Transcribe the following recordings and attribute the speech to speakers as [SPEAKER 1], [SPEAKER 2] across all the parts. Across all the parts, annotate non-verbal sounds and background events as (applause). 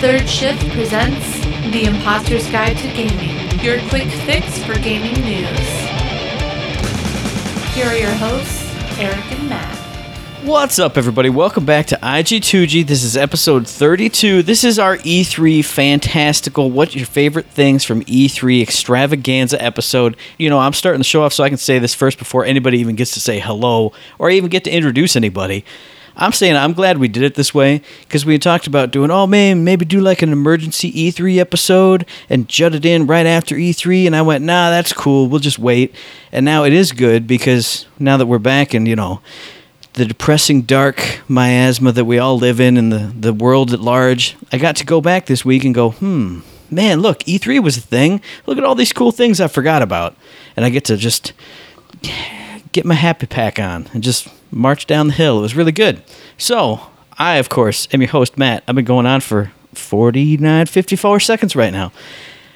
[SPEAKER 1] Third Shift presents The Imposter's Guide to Gaming, your quick fix for gaming news. Here are your hosts, Eric and Matt.
[SPEAKER 2] What's up, everybody? Welcome back to IG2G. This is episode 32. This is our E3 fantastical, what your favorite things from E3 extravaganza episode. You know, I'm starting the show off so I can say this first before anybody even gets to say hello or even get to introduce anybody. I'm saying I'm glad we did it this way because we talked about doing, oh man, maybe do like an emergency E3 episode and jut it in right after E3. And I went, nah, that's cool. We'll just wait. And now it is good because now that we're back and, you know, the depressing, dark miasma that we all live in and the, the world at large, I got to go back this week and go, hmm, man, look, E3 was a thing. Look at all these cool things I forgot about. And I get to just get my happy pack on and just march down the hill. It was really good. So, I, of course, am your host, Matt. I've been going on for 49, 54 seconds right now.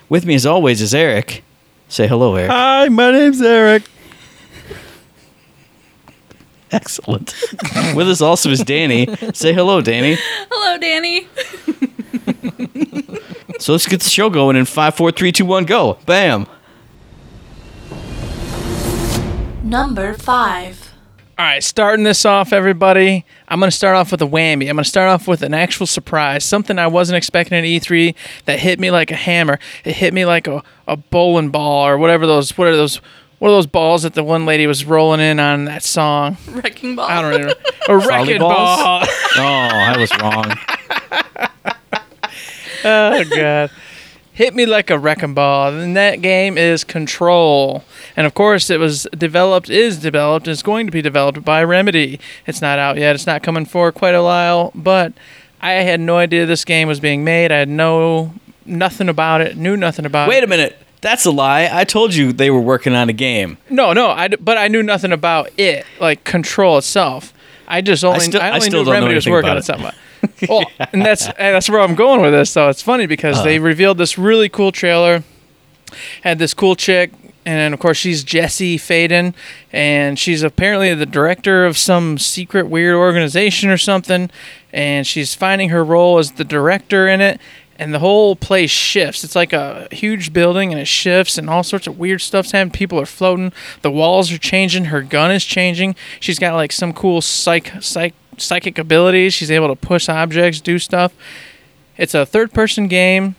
[SPEAKER 2] With me, as always, is Eric. Say hello, Eric.
[SPEAKER 3] Hi, my name's Eric.
[SPEAKER 2] Excellent. (laughs) With us also is Danny. Say hello, Danny.
[SPEAKER 4] Hello, Danny.
[SPEAKER 2] So let's get the show going in five, four, three, two, one, go. Bam.
[SPEAKER 1] Number 5.
[SPEAKER 3] All right, starting this off, everybody. I'm going to start off with a whammy. I'm going to start off with an actual surprise, something I wasn't expecting at E3 that hit me like a hammer. It hit me like a, a bowling ball or whatever those. What are those? What are those balls that the one lady was rolling in on that song?
[SPEAKER 4] Wrecking ball.
[SPEAKER 3] I don't know. (laughs) A wrecking ball.
[SPEAKER 2] Oh, I was wrong. (laughs)
[SPEAKER 3] oh god hit me like a wrecking ball and that game is control and of course it was developed is developed is going to be developed by remedy it's not out yet it's not coming for quite a while but i had no idea this game was being made i had no nothing about it knew nothing about
[SPEAKER 2] Wait
[SPEAKER 3] it
[SPEAKER 2] a minute. That's a lie. I told you they were working on a game.
[SPEAKER 3] no no I, but i knew nothing about it like control itself i just only i,
[SPEAKER 2] still- I
[SPEAKER 3] only
[SPEAKER 2] still
[SPEAKER 3] knew
[SPEAKER 2] don't know
[SPEAKER 3] remedy was
[SPEAKER 2] anything
[SPEAKER 3] working
[SPEAKER 2] about
[SPEAKER 3] on
[SPEAKER 2] it.
[SPEAKER 3] something (laughs) well, and that's (laughs) and that's where I'm going with this. So it's funny because
[SPEAKER 2] Uh-huh.
[SPEAKER 3] they revealed this really cool trailer. Had this cool chick, and of course she's Jesse Faden, and she's apparently the director of some secret weird organization or something. And she's finding her role as the director in it, and the whole place shifts. It's like a huge building, and it shifts, and all sorts of weird stuff's happening. People are floating. The walls are changing. Her gun is changing. She's got like some cool psych psych psychic abilities. She's able to push objects, do stuff. It's a third person game,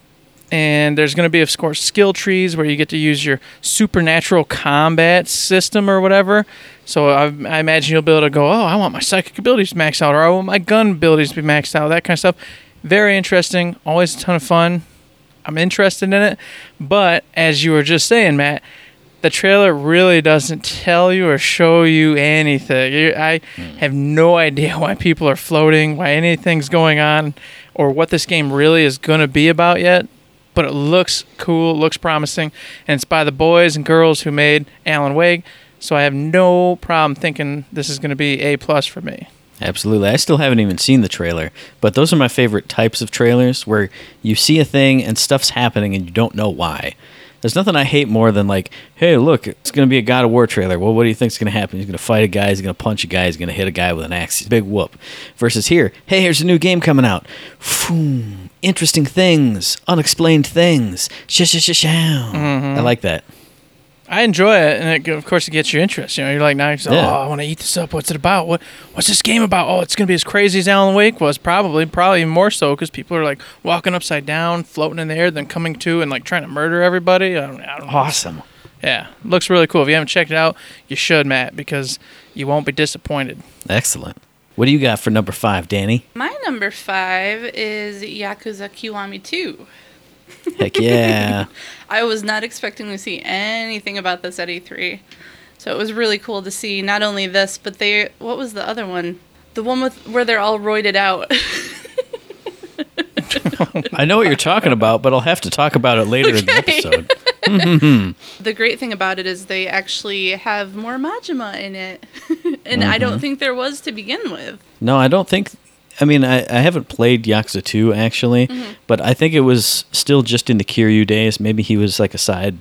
[SPEAKER 3] and there's going to be, of course, skill trees where you get to use your supernatural combat system or whatever. So I, I imagine you'll be able to go, oh, I want my psychic abilities to max out, or I want my gun abilities to be maxed out, that kind of stuff. Very interesting, always a ton of fun. I'm interested in it, but as you were just saying, Matt, the trailer really doesn't tell you or show you anything. I hmm. have no idea (laughs) why people are floating, why anything's going on, or what this game really is going to be about yet. But it looks cool, looks promising, and it's by the boys and girls who made Alan Wake. So I have no problem thinking this is going to be a plus for me.
[SPEAKER 2] Absolutely. I still haven't even seen the trailer, but those are my favorite types of trailers where you see a thing and stuff's happening and you don't know why. There's nothing I hate more than like, hey, look, it's going to be a God of War trailer. Well, what do you think's going to happen? He's going to fight a guy. He's going to punch a guy. He's going to hit a guy with an axe. Big whoop. Versus here, hey, here's a new game coming out. Phoom. Interesting things, unexplained things. Sh sh sh mm-hmm. I like that.
[SPEAKER 3] I enjoy it, and it, of course, it gets your interest. You know, you're like, now, you're just,
[SPEAKER 2] Yeah.
[SPEAKER 3] oh, I want to eat this up. What's it about? What, what's this game about? Oh, it's gonna be as crazy as Alan Wake was. Probably, probably more so, because people are like walking upside down, floating in the air, then coming to and like trying to murder everybody. I don't, I don't know.
[SPEAKER 2] Awesome.
[SPEAKER 3] Yeah, looks really cool. If you haven't checked it out, you should, Matt, because you won't be disappointed.
[SPEAKER 2] Excellent. What do you got for number five, Danny?
[SPEAKER 4] My number five is Yakuza Kiwami 2. (laughs)
[SPEAKER 2] Heck yeah.
[SPEAKER 4] I was not expecting to see anything about this at E3. So it was really cool to see not only this, but they what was the other one? The one with where they're all roided out. (laughs)
[SPEAKER 2] I know what you're talking about, but I'll have to talk about it later in the episode. (laughs)
[SPEAKER 4] the great thing about it is they actually have more Majima in it. and I
[SPEAKER 2] Mm-hmm.
[SPEAKER 4] don't think there was to begin with.
[SPEAKER 2] No, I don't think. I mean, I, I haven't played Yakuza 2 actually, mm-hmm. but I think it was still just in the Kiryu days. Maybe he was like a side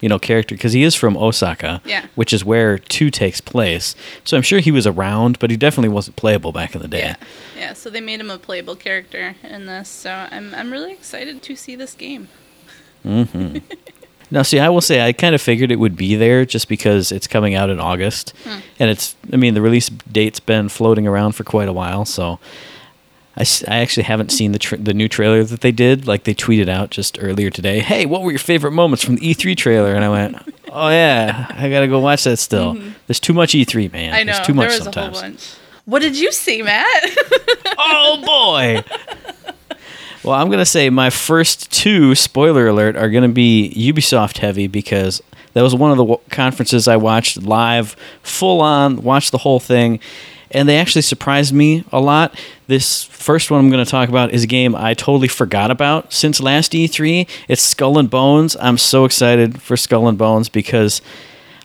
[SPEAKER 2] you know, character because he is from Osaka,
[SPEAKER 4] Yeah.
[SPEAKER 2] which is where two takes place. So I'm sure he was around, but he definitely wasn't playable back in the day.
[SPEAKER 4] Yeah, yeah. So they made him a playable character in this. So I'm I'm really excited to see this game. Mm-hmm. (laughs)
[SPEAKER 2] Now, see, I will say I kind of figured it would be there just because it's coming out in August, hmm. and it's. I mean, the release date's been floating around for quite a while, so. I, I actually haven't seen the tra- the new trailer that they did. Like they tweeted out just earlier today. Hey, what were your favorite moments from the E3 trailer? And I went, Oh yeah, I gotta go watch that still. There's too much E3, man.
[SPEAKER 4] Mm-hmm. I know
[SPEAKER 2] There's too much
[SPEAKER 4] there
[SPEAKER 2] sometimes.
[SPEAKER 4] a whole bunch. What did you see, Matt? (laughs) (laughs)
[SPEAKER 2] oh boy. well, I'm gonna say my first two spoiler alert are gonna be Ubisoft heavy because that was one of the w- conferences I watched live, full on, watched the whole thing, and they actually surprised me a lot. This first one I'm going to talk about is a game I totally forgot about since last E3. It's Skull and Bones. I'm so excited for Skull and Bones because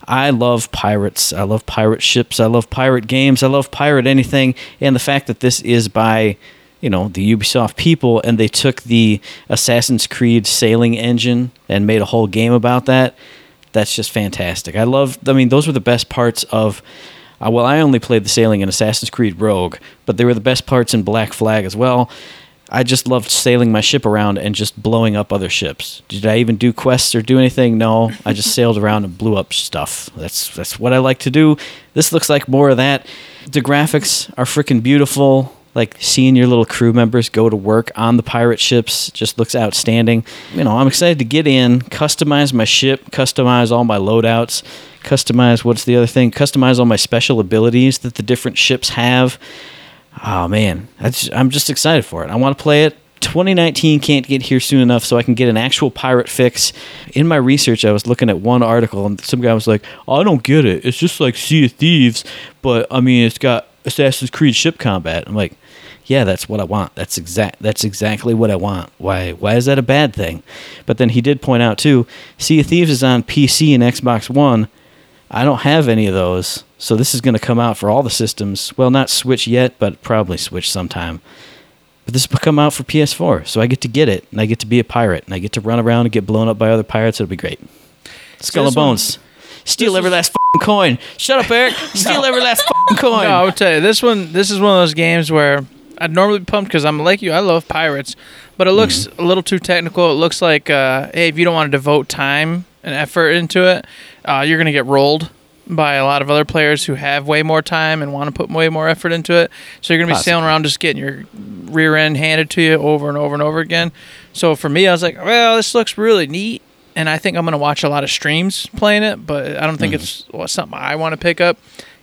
[SPEAKER 2] I love pirates. I love pirate ships. I love pirate games. I love pirate anything. And the fact that this is by, you know, the Ubisoft people and they took the Assassin's Creed sailing engine and made a whole game about that, that's just fantastic. I love, I mean, those were the best parts of. Uh, well, I only played the sailing in Assassin's Creed Rogue, but they were the best parts in Black Flag as well. I just loved sailing my ship around and just blowing up other ships. Did I even do quests or do anything? No, I just (laughs) sailed around and blew up stuff. That's that's what I like to do. This looks like more of that. The graphics are freaking beautiful. Like seeing your little crew members go to work on the pirate ships just looks outstanding. You know, I'm excited to get in, customize my ship, customize all my loadouts, customize what's the other thing? Customize all my special abilities that the different ships have. Oh man, I'm just excited for it. I want to play it. 2019 can't get here soon enough so I can get an actual pirate fix. In my research, I was looking at one article and some guy was like, oh, I don't get it. It's just like Sea of Thieves, but I mean, it's got Assassin's Creed ship combat. I'm like, yeah, that's what I want. That's exact. That's exactly what I want. Why? Why is that a bad thing? But then he did point out too. Sea of Thieves is on PC and Xbox One. I don't have any of those, so this is going to come out for all the systems. Well, not Switch yet, but probably Switch sometime. But this will come out for PS4, so I get to get it, and I get to be a pirate, and I get to run around and get blown up by other pirates. It'll be great. Skull and
[SPEAKER 3] this one-
[SPEAKER 2] Bones. Steal every last fing coin. Shut up, Eric. (laughs) Steal every last fing coin.
[SPEAKER 3] No, I'll tell you this one. This is one of those games where I'd normally be pumped because I'm like you. I love pirates, but it looks
[SPEAKER 2] Mm-hmm.
[SPEAKER 3] a little too technical. It looks like uh, hey, if you don't want to devote time and effort into it, uh, you're gonna get rolled by a lot of other players who have way more time and want to put way more effort into it. So you're gonna be
[SPEAKER 2] Possibly.
[SPEAKER 3] sailing around just getting your rear end handed to you over and over and over again. So for me, I was like, well, this looks really neat. And I think I'm going to watch a lot of streams playing it, but I don't think it's well, something I want to pick up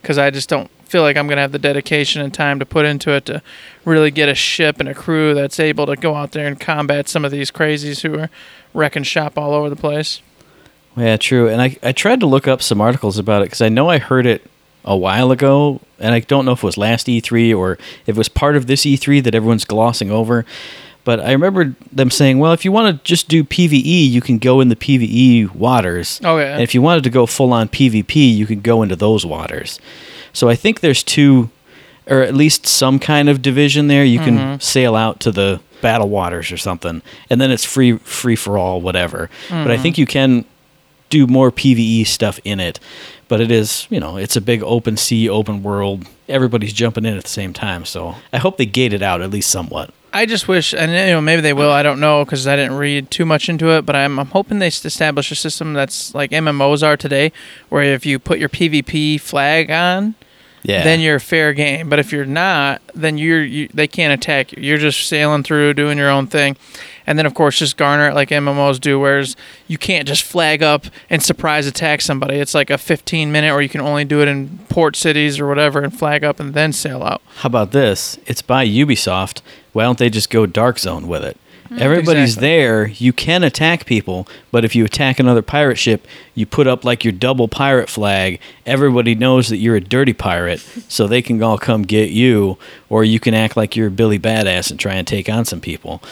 [SPEAKER 3] because I just don't feel like I'm going to have the dedication and time to put into it to really get a ship and a crew that's able to go out there and combat some of these crazies who are wrecking shop all over the place.
[SPEAKER 2] Yeah, true. And I, I tried to look up some articles about it because I know I heard it a while ago, and I don't know if it was last E3 or if it was part of this E3 that everyone's glossing over. But I remember them saying, well, if you want to just do PVE, you can go in the PVE waters.
[SPEAKER 3] Oh, yeah.
[SPEAKER 2] And if you wanted to go full on PvP, you could go into those waters. So I think there's two, or at least some kind of division there. You can mm-hmm. sail out to the battle waters or something, and then it's free free for all, whatever. But I mm-hmm. think you can do more PVE stuff in it. But it is, you know, it's a big open sea, open world. Everybody's jumping in at the same time. So I hope they gate it out at least somewhat.
[SPEAKER 3] I just wish, and you know, maybe they will. I don't know because I didn't read too much into it. But I'm, I'm hoping they establish a system that's like MMOs are today, where if you put your PvP flag on,
[SPEAKER 2] Yeah.
[SPEAKER 3] then you're fair game. But if you're not, then you're you, they can't attack you. You're just sailing through, doing your own thing, and then of course just garner it like MMOs do, whereas you can't just flag up and surprise attack somebody. It's like a 15 minute, or you can only do it in port cities or whatever, and flag up and then sail out.
[SPEAKER 2] How about this? It's by Ubisoft. Why don't they just go Dark Zone with it? Everybody's
[SPEAKER 3] Exactly.
[SPEAKER 2] there. You can attack people, but if you attack another pirate ship, you put up like your double pirate flag. Everybody knows that you're a dirty pirate, so they can all come get you, or you can act like you're Billy Badass and try and take on some people.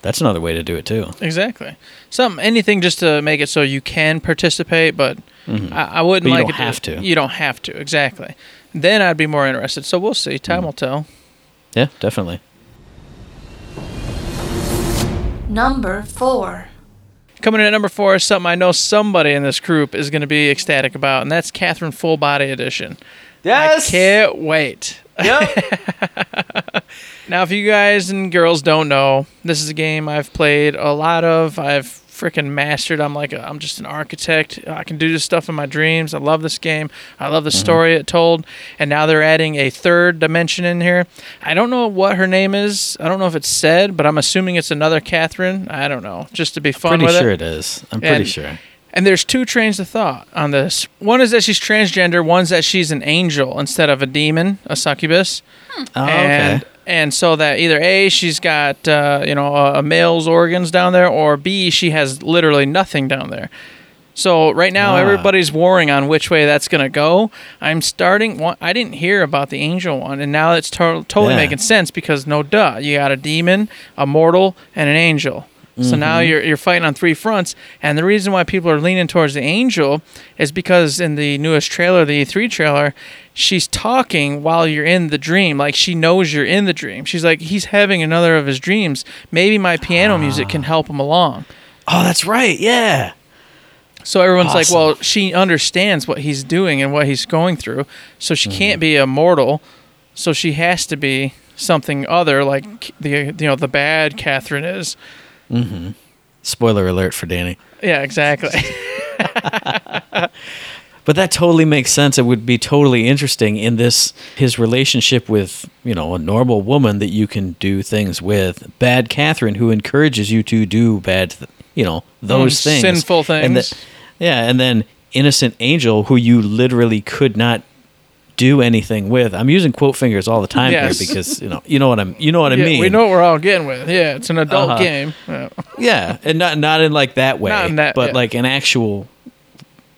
[SPEAKER 2] That's another way to do it too.
[SPEAKER 3] Exactly. Some anything just to make it so you can participate, but I, I wouldn't
[SPEAKER 2] Mm-hmm. But you
[SPEAKER 3] like
[SPEAKER 2] don't
[SPEAKER 3] it
[SPEAKER 2] have to.
[SPEAKER 3] You don't have to. Exactly. Then I'd be more interested. So we'll see. Time
[SPEAKER 2] Mm.
[SPEAKER 3] will tell.
[SPEAKER 2] Yeah, definitely.
[SPEAKER 1] Number 4.
[SPEAKER 3] Coming in at number four is something I know somebody in this group is going to be ecstatic about, and that's Catherine Full Body Edition. Yes. I can't wait.
[SPEAKER 2] Yep. (laughs)
[SPEAKER 3] Now, if you guys and girls don't know, this is a game I've played a lot of. I've freaking mastered. I'm like, I'm just an architect. I can do this stuff in my dreams. I love this game. I love the mm-hmm. story it told. And now they're adding a third dimension in here. I don't know what her name is. I don't know if it's said, but I'm assuming it's another Catherine. I don't know. Just to be fun
[SPEAKER 2] I'm
[SPEAKER 3] pretty
[SPEAKER 2] sure
[SPEAKER 3] it.
[SPEAKER 2] it is. I'm pretty
[SPEAKER 3] And-
[SPEAKER 2] sure.
[SPEAKER 3] And there's two trains of thought on this. One is that she's transgender. One's that she's an angel instead of a demon, a succubus.
[SPEAKER 2] Oh, okay.
[SPEAKER 3] and so that either a she's got uh, you know a, a male's organs down there, or b she has literally nothing down there. So right now
[SPEAKER 2] Ah.
[SPEAKER 3] everybody's warring on which way that's gonna go. I'm starting. I didn't hear about the angel one, and now it's to- totally
[SPEAKER 2] Yeah.
[SPEAKER 3] making sense because no duh, you got a demon, a mortal, and an angel. So now
[SPEAKER 2] Mm-hmm.
[SPEAKER 3] you're you're fighting on three fronts, and the reason why people are leaning towards the angel is because in the newest trailer, the E3 trailer, she's talking while you're in the dream, like she knows you're in the dream. She's like, he's having another of his dreams. Maybe my piano music can help him along.
[SPEAKER 2] Oh, that's right. Yeah.
[SPEAKER 3] So everyone's like, well, she understands what he's doing and what he's going through, so she
[SPEAKER 2] Mm-hmm.
[SPEAKER 3] can't be a mortal. So she has to be something other, like the you know the bad Catherine is.
[SPEAKER 2] Spoiler alert for Danny.
[SPEAKER 3] Yeah, exactly. (laughs)
[SPEAKER 2] But that totally makes sense. It would be totally interesting in this his relationship with, you know, a normal woman that you can do things with. Bad Catherine who encourages you to do bad, th- you know, those
[SPEAKER 3] Mm,
[SPEAKER 2] things.
[SPEAKER 3] sinful
[SPEAKER 2] And the-
[SPEAKER 3] things.
[SPEAKER 2] yeah, and then innocent angel who you literally could not do anything with. I'm using quote fingers all the time
[SPEAKER 3] Yes.
[SPEAKER 2] here because, you know, you know what I'm you know what I mean.
[SPEAKER 3] We know what we're all getting with. Yeah, it's an adult
[SPEAKER 2] Uh-huh.
[SPEAKER 3] game. Yeah.
[SPEAKER 2] Yeah, and not not in like that way,
[SPEAKER 3] Not in that-
[SPEAKER 2] but
[SPEAKER 3] yeah.
[SPEAKER 2] like an actual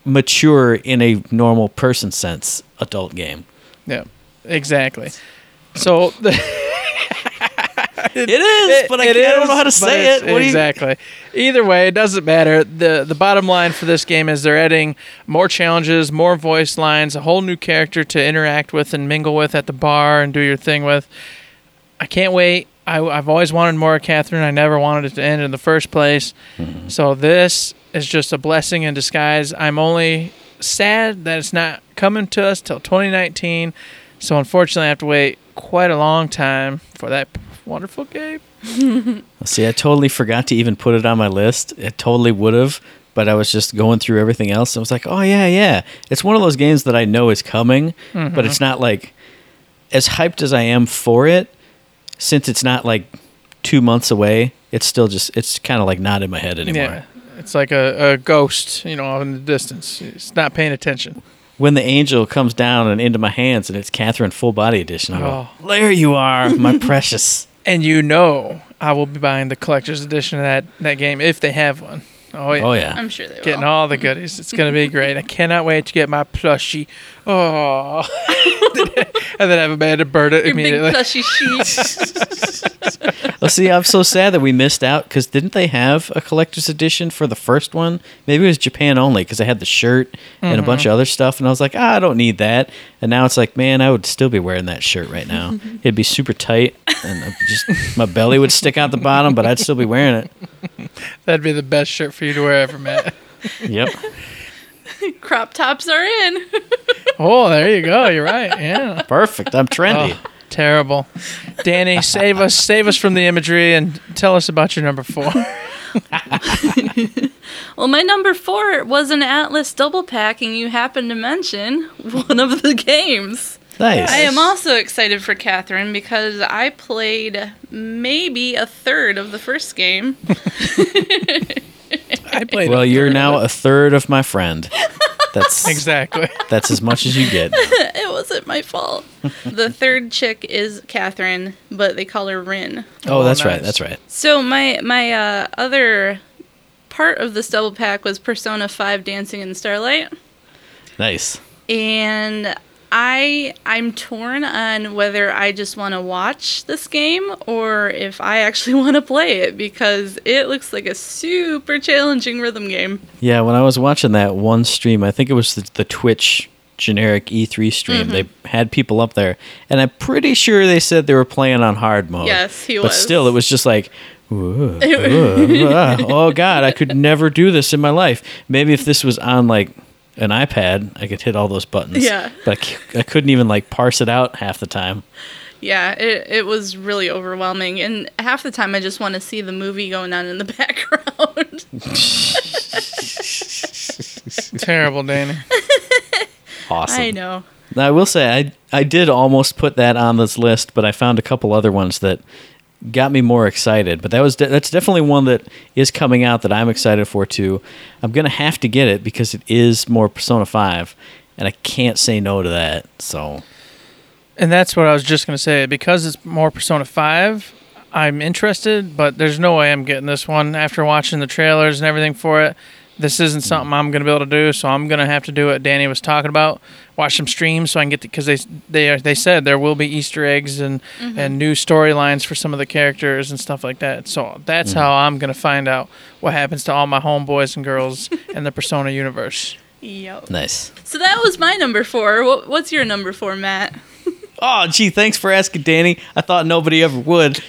[SPEAKER 2] mature in a normal person sense adult game.
[SPEAKER 3] yeah, exactly. So (laughs) the,
[SPEAKER 2] It is, but I,
[SPEAKER 3] it
[SPEAKER 2] can't, I don't know how to say it. What do you-
[SPEAKER 3] exactly. Either way, it doesn't matter. the The bottom line for this game is they're adding more challenges, more voice lines, a whole new character to interact with and mingle with at the bar and do your thing with. I can't wait. I, I've always wanted more of Catherine. I never wanted it to end in the first place.
[SPEAKER 2] Mm-hmm.
[SPEAKER 3] So this is just a blessing in disguise. I'm only sad that it's not coming to us till 2019. So unfortunately, I have to wait quite a long time for that wonderful game. (laughs)
[SPEAKER 2] See, I totally forgot to even put it on my list. It totally would have, but I was just going through everything else. And I was like, oh yeah, yeah. It's one of those games that I know is coming, but it's mm-hmm. not like as hyped as I am for it. Since it's not like two months away, it's still just it's kind of like not in my head anymore.
[SPEAKER 3] Yeah, it's like a, a ghost, you know, in the distance. It's not paying attention.
[SPEAKER 2] when the angel comes down and into my hands and it's Catherine full body edition, I go, oh. there you are, my (laughs) precious.
[SPEAKER 3] And you know, I will be buying the collector's edition of that that game if they have one. Oh yeah.
[SPEAKER 2] Oh yeah.
[SPEAKER 4] I'm sure they will.
[SPEAKER 3] Getting all the goodies. It's gonna be great. I cannot wait to get my plushie. Oh, (laughs) and then have Amanda burn it
[SPEAKER 4] Your big
[SPEAKER 3] immediately.
[SPEAKER 4] plushy sheet. (laughs)
[SPEAKER 2] Well, see, I'm so sad that we missed out because didn't they have a collector's edition for the first one? Maybe it was Japan only because I had the shirt and a bunch of other stuff, and I was like, ah, I don't need that. And now it's like, man, I would still be wearing that shirt right now. (laughs) It'd be super tight, and just my belly would stick out the bottom, but I'd still be wearing it.
[SPEAKER 3] That'd be the best shirt for you to wear ever, Matt.
[SPEAKER 2] Yep.
[SPEAKER 4] Crop tops are in.
[SPEAKER 3] Oh, there you go. You're right. Yeah.
[SPEAKER 2] Perfect. I'm trendy.
[SPEAKER 3] Oh, terrible. Danny, save us, save us from the imagery, and tell us about your number four. (laughs)
[SPEAKER 4] Well, my number four was an Atlus double pack, and you happened to mention one of the games.
[SPEAKER 2] Nice.
[SPEAKER 4] I am also excited for Catherine because I played maybe a third of the first game. (laughs)
[SPEAKER 3] I played.
[SPEAKER 2] Well,
[SPEAKER 3] it.
[SPEAKER 2] you're now a third of my friend. (laughs) That's (laughs)
[SPEAKER 3] exactly.
[SPEAKER 2] that's as much as you get. (laughs)
[SPEAKER 4] it wasn't my fault. the third chick is Catherine, but they call her Rin.
[SPEAKER 2] Oh,
[SPEAKER 3] Oh,
[SPEAKER 2] that's right. That's right.
[SPEAKER 4] So my my uh, other part of this double pack was Persona 5 Dancing in Starlight.
[SPEAKER 2] Nice.
[SPEAKER 4] and I I'm torn on whether I just want to watch this game or if I actually (laughs) want to play it because it looks like a super challenging rhythm game.
[SPEAKER 2] Yeah, when I was watching that one stream, I think it was the, the Twitch generic E3 stream.
[SPEAKER 4] Mm-hmm.
[SPEAKER 2] They had people up there, and I'm pretty sure they said they were playing on hard mode.
[SPEAKER 4] Yes, he
[SPEAKER 2] but
[SPEAKER 4] was.
[SPEAKER 2] But still, it was just like Ah, (laughs) oh God, I could never do this in my life. Maybe if this was on like an iPad, I could hit all those buttons.
[SPEAKER 4] Yeah.
[SPEAKER 2] but I, c- I couldn't even like parse it out half the time.
[SPEAKER 4] Yeah, it, it was really overwhelming. And half the time I just want to see the movie going on in the (laughs) background. (laughs)
[SPEAKER 3] Terrible, Danny.
[SPEAKER 2] Awesome.
[SPEAKER 4] I know.
[SPEAKER 2] Now, I will say I I did almost put that on this list, but I found a couple other ones that got me more excited. But that was de- that's definitely one that is coming out that I'm excited for too. I'm gonna have to get it because it is more Persona Five, and I can't say no to that. So
[SPEAKER 3] And that's what I was just to say. Because it's more Persona 5, I'm interested, but there's no way I'm getting this one after watching the trailers and everything for it. This isn't something I'm going to be able to do, so I'm going to have to do what Danny was talking about. Watch some streams so I can get because they they they said there will be Easter eggs and mm-hmm. and new storylines for some of the characters and stuff like that. So that's mm. how I'm going to find out what happens to all my homeboys and girls (laughs) in the Persona universe.
[SPEAKER 4] Yep.
[SPEAKER 2] nice.
[SPEAKER 4] So that was my number four. What, what's your number four, Matt? (laughs)
[SPEAKER 2] Oh, gee, thanks for asking, Danny. I thought nobody ever would.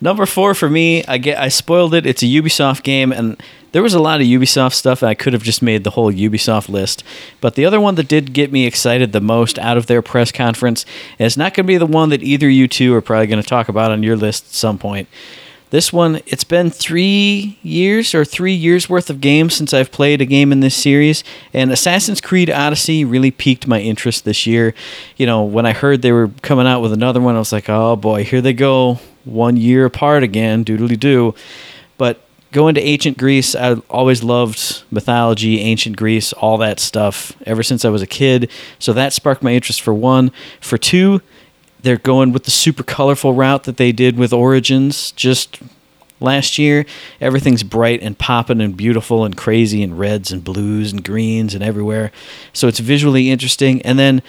[SPEAKER 2] Number four for me, I get I spoiled it. It's a Ubisoft game, and there was a lot of Ubisoft stuff. I could have just made the whole Ubisoft list, but the other one that did get me excited the most out of their press conference, and it's not going to be the one that either you two are probably going to talk about on your list at some point. This one, it's been three years or three years worth of games since I've played a game in this series, and Assassin's Creed Odyssey really piqued my interest this year. You know, when I heard they were coming out with another one, I was like, oh boy, here they go, one year apart again, doodly doo. But going to ancient Greece, I always loved mythology, ancient Greece, all that stuff ever since I was a kid. So that sparked my interest for one. For two, they're going with the super colorful route that they did with Origins just last year. Everything's bright and popping and beautiful and crazy and reds and blues and greens and everywhere. So it's visually interesting. And then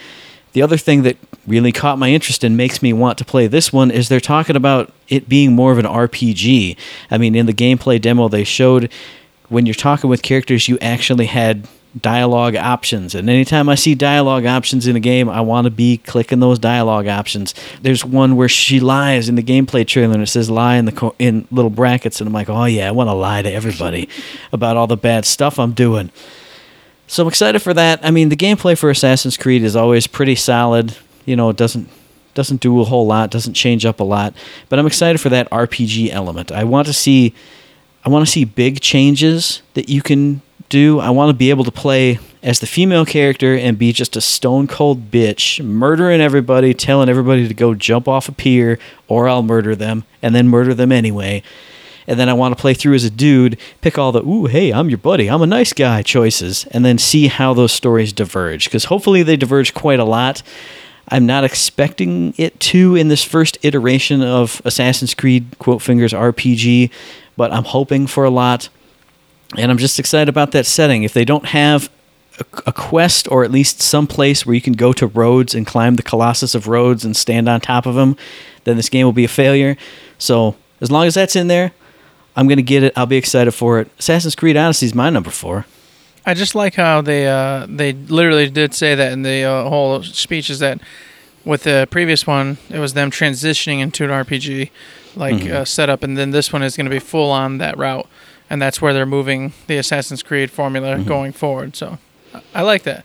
[SPEAKER 2] the other thing that really caught my interest and makes me want to play this one is they're talking about it being more of an RPG. I mean, in the gameplay demo, they showed when you're talking with characters, you actually had dialogue options. And anytime I see dialogue options in a game, I want to be clicking those dialogue options. There's one where she lies in the gameplay trailer and it says lie in the co- in little brackets and I'm like, "Oh yeah, I want to lie to everybody (laughs) about all the bad stuff I'm doing." So I'm excited for that. I mean, the gameplay for Assassin's Creed is always pretty solid. You know, it doesn't doesn't do a whole lot, doesn't change up a lot, but I'm excited for that RPG element. I want to see I want to see big changes that you can do. I want to be able to play as the female character and be just a stone cold bitch, murdering everybody, telling everybody to go jump off a pier or I'll murder them and then murder them anyway. And then I want to play through as a dude, pick all the, ooh, hey, I'm your buddy, I'm a nice guy choices, and then see how those stories diverge. Because hopefully they diverge quite a lot. I'm not expecting it to in this first iteration of Assassin's Creed, quote fingers, RPG, but I'm hoping for a lot. And I'm just excited about that setting. If they don't have a, a quest or at least some place where you can go to Rhodes and climb the Colossus of Rhodes and stand on top of him, then this game will be a failure. So as long as that's in there, I'm going to get it. I'll be excited for it. Assassin's Creed Odyssey is my number four.
[SPEAKER 3] I just like how they uh, they literally did say that in the uh, whole speech is that with the previous one it was them transitioning into an RPG like uh, setup, and then this one is going to be full on that route, and that's where they're moving the Assassin's Creed formula going forward. So I- like that.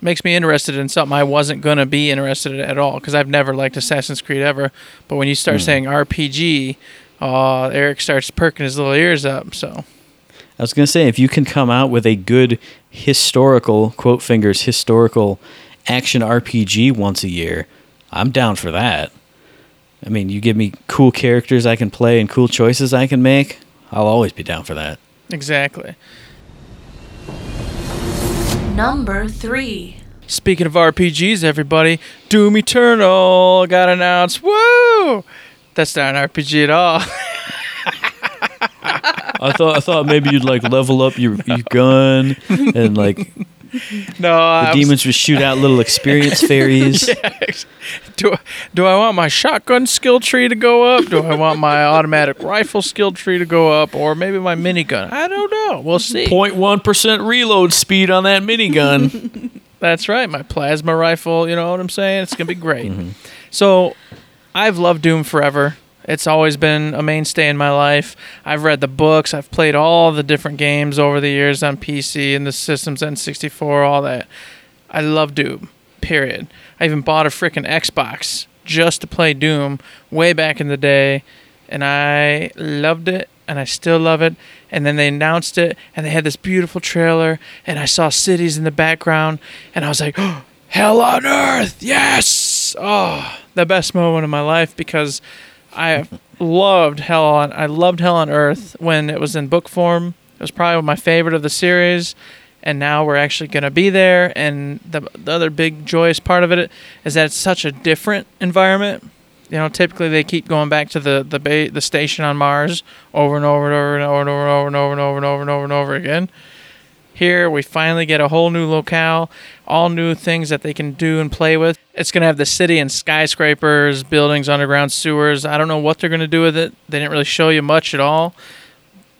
[SPEAKER 3] Makes me interested in something I wasn't gonna be interested in at all because I've never liked Assassin's Creed ever. But when you start saying RPG, uh, Eric starts perking his little ears up. So
[SPEAKER 2] I was going to say, if you can come out with a good historical, quote fingers, historical action RPG once a year, I'm down for that. I mean, you give me cool characters I can play and cool choices I can make, I'll always be down for that.
[SPEAKER 3] exactly.
[SPEAKER 1] Number three.
[SPEAKER 3] Speaking of RPGs, everybody, Doom Eternal got announced. Woo! That's not an RPG at all. (laughs)
[SPEAKER 2] I thought I thought maybe you'd like level up your, your gun and like (laughs)
[SPEAKER 3] no,
[SPEAKER 2] the
[SPEAKER 3] I was-
[SPEAKER 2] demons would shoot out little experience (laughs) fairies.
[SPEAKER 3] do do I want my shotgun skill tree to go up? Do I want my automatic rifle skill tree to go up, or maybe my minigun? I don't know. We'll see.
[SPEAKER 2] 0.1 percent reload speed on that minigun. (laughs)
[SPEAKER 3] That's right, my plasma rifle. You know what I'm saying? It's gonna be great. Mm-hmm. So, I've loved Doom forever. It's always been a mainstay in my life. I've read the books. I've played all the different games over the years on PC and the systems N64, all that. I love Doom. Period. I even bought a freaking Xbox just to play Doom way back in the day, and I loved it, and I still love it. And then they announced it, and they had this beautiful trailer, and I saw cities in the background, and I was like, oh, (gasps) "Hell on Earth, yes!" Oh, the best moment of my life because I loved Hell on. I loved Hell on Earth when it was in book form. It was probably my favorite of the series and now we're actually going to be there and the, the other big joyous part of it is that it's such a different environment you know typically they keep going back to the the ba- the station on mars over and over and over and over and over and over and over and over and over and over again here we finally get a whole new locale all new things that they can do and play with. It's going to have the city and skyscrapers buildings underground sewers. I don't know what they're going to do with it. They didn't really show you much at all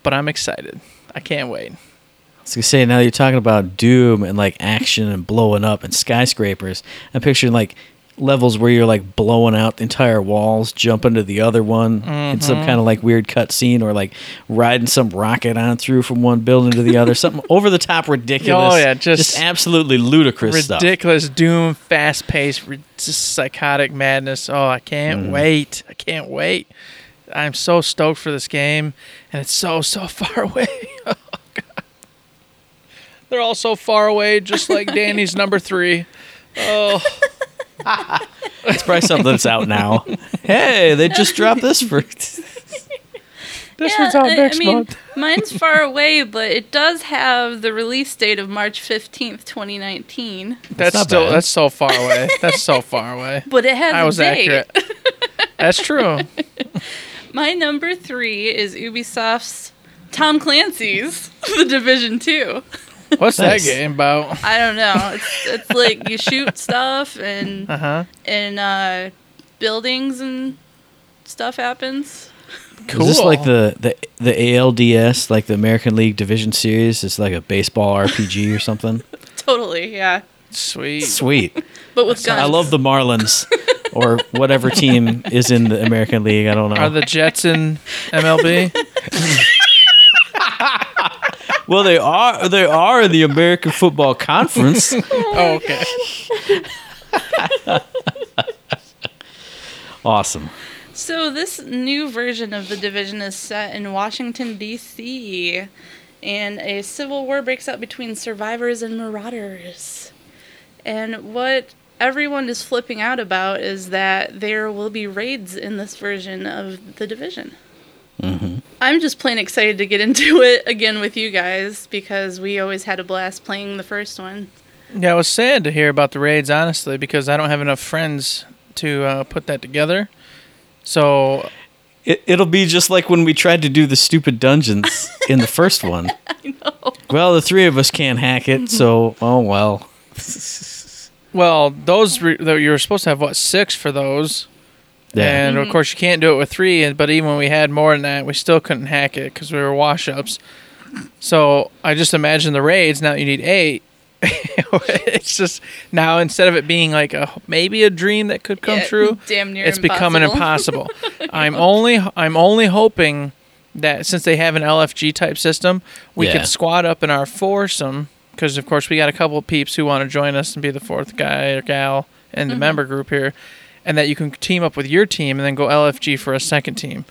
[SPEAKER 3] but i'm excited. I can't wait.
[SPEAKER 2] I was gonna say now you're talking about Doom and like action and blowing up and skyscrapers. I'm picturing like levels where you're like blowing out entire walls, jumping to the other one in some kind of like weird cutscene, or like riding some rocket on through from one building to the other. Something (laughs) over the top ridiculous.
[SPEAKER 3] Oh, yeah, just
[SPEAKER 2] absolutely ludicrous stuff.
[SPEAKER 3] ridiculous doom fast paced just psychotic madness oh i can't
[SPEAKER 2] Mm-hmm.
[SPEAKER 3] wait i can't wait i'm so stoked for this game and it's so so (laughs) far away (laughs) oh god they're all so far away just like danny's number three oh
[SPEAKER 2] It's probably something that's out now. hey, they just dropped this for. (laughs)
[SPEAKER 3] this
[SPEAKER 4] Yeah,
[SPEAKER 3] one's out
[SPEAKER 4] I-
[SPEAKER 3] next
[SPEAKER 4] I mean,
[SPEAKER 3] month (laughs)
[SPEAKER 4] mine's far away, but it does have the release date of March 15th, 2019.
[SPEAKER 3] that's
[SPEAKER 2] not
[SPEAKER 3] still
[SPEAKER 2] bad.
[SPEAKER 3] that's so far away that's so far (laughs) away
[SPEAKER 4] But it has
[SPEAKER 3] i
[SPEAKER 4] a
[SPEAKER 3] was
[SPEAKER 4] date.
[SPEAKER 3] accurate that's true
[SPEAKER 4] My number three is Ubisoft's Tom Clancy's The Division 2.
[SPEAKER 3] What's
[SPEAKER 2] Nice.
[SPEAKER 3] that game about
[SPEAKER 4] I don't know. It's it's like you shoot stuff and
[SPEAKER 3] uh-huh
[SPEAKER 4] and uh, buildings and stuff happens.
[SPEAKER 3] cool
[SPEAKER 2] Is this like the, the the ALDS, like the American League Division Series? It's like a baseball RPG or (laughs) something.
[SPEAKER 4] Totally, yeah.
[SPEAKER 3] sweet
[SPEAKER 2] Sweet.
[SPEAKER 4] But with guns.
[SPEAKER 2] I love the Marlins or whatever team is in the American League. I don't know.
[SPEAKER 3] Are the Jets in MLB? (laughs) (laughs)
[SPEAKER 2] well, they are. They are in the American Football Conference. (laughs)
[SPEAKER 3] oh, okay. (laughs)
[SPEAKER 2] awesome.
[SPEAKER 4] So this new version of the division is set in Washington D.C. and a civil war breaks out between survivors and marauders. And what everyone is flipping out about is that there will be raids in this version of the division. Mm-hmm. I'm just plain excited to get into (laughs) it again with you guys because we always had a blast playing the first one.
[SPEAKER 3] Yeah, it was sad to hear about the raids, honestly, because I don't have enough friends to uh, put that together. So,
[SPEAKER 2] It, it'll be just like when we tried to do the stupid dungeons in the first one. (laughs)
[SPEAKER 4] I know.
[SPEAKER 2] Well, the three of us can't hack it, so (laughs) oh well.
[SPEAKER 3] well, those re- you were supposed to have what six for those,
[SPEAKER 2] Yeah.
[SPEAKER 3] and of mm-hmm. course you can't do it with three. and- But even when we had more than that, we still couldn't hack it because we were wash ups. So I just imagine the raids. Now you need eight. (laughs) it's just now instead of it being like a maybe a dream that could come
[SPEAKER 4] Yeah,
[SPEAKER 3] true,
[SPEAKER 4] Damn near
[SPEAKER 3] it's becoming impossible. (laughs) I'm only I'm only hoping that since they have an LFG type system, we
[SPEAKER 2] Yeah.
[SPEAKER 3] can squad up in our foursome because of course we got a couple of peeps who want to join us and be the fourth guy or gal in the mm-hmm. member group here, and that you can team up with your team and then go LFG for a second team,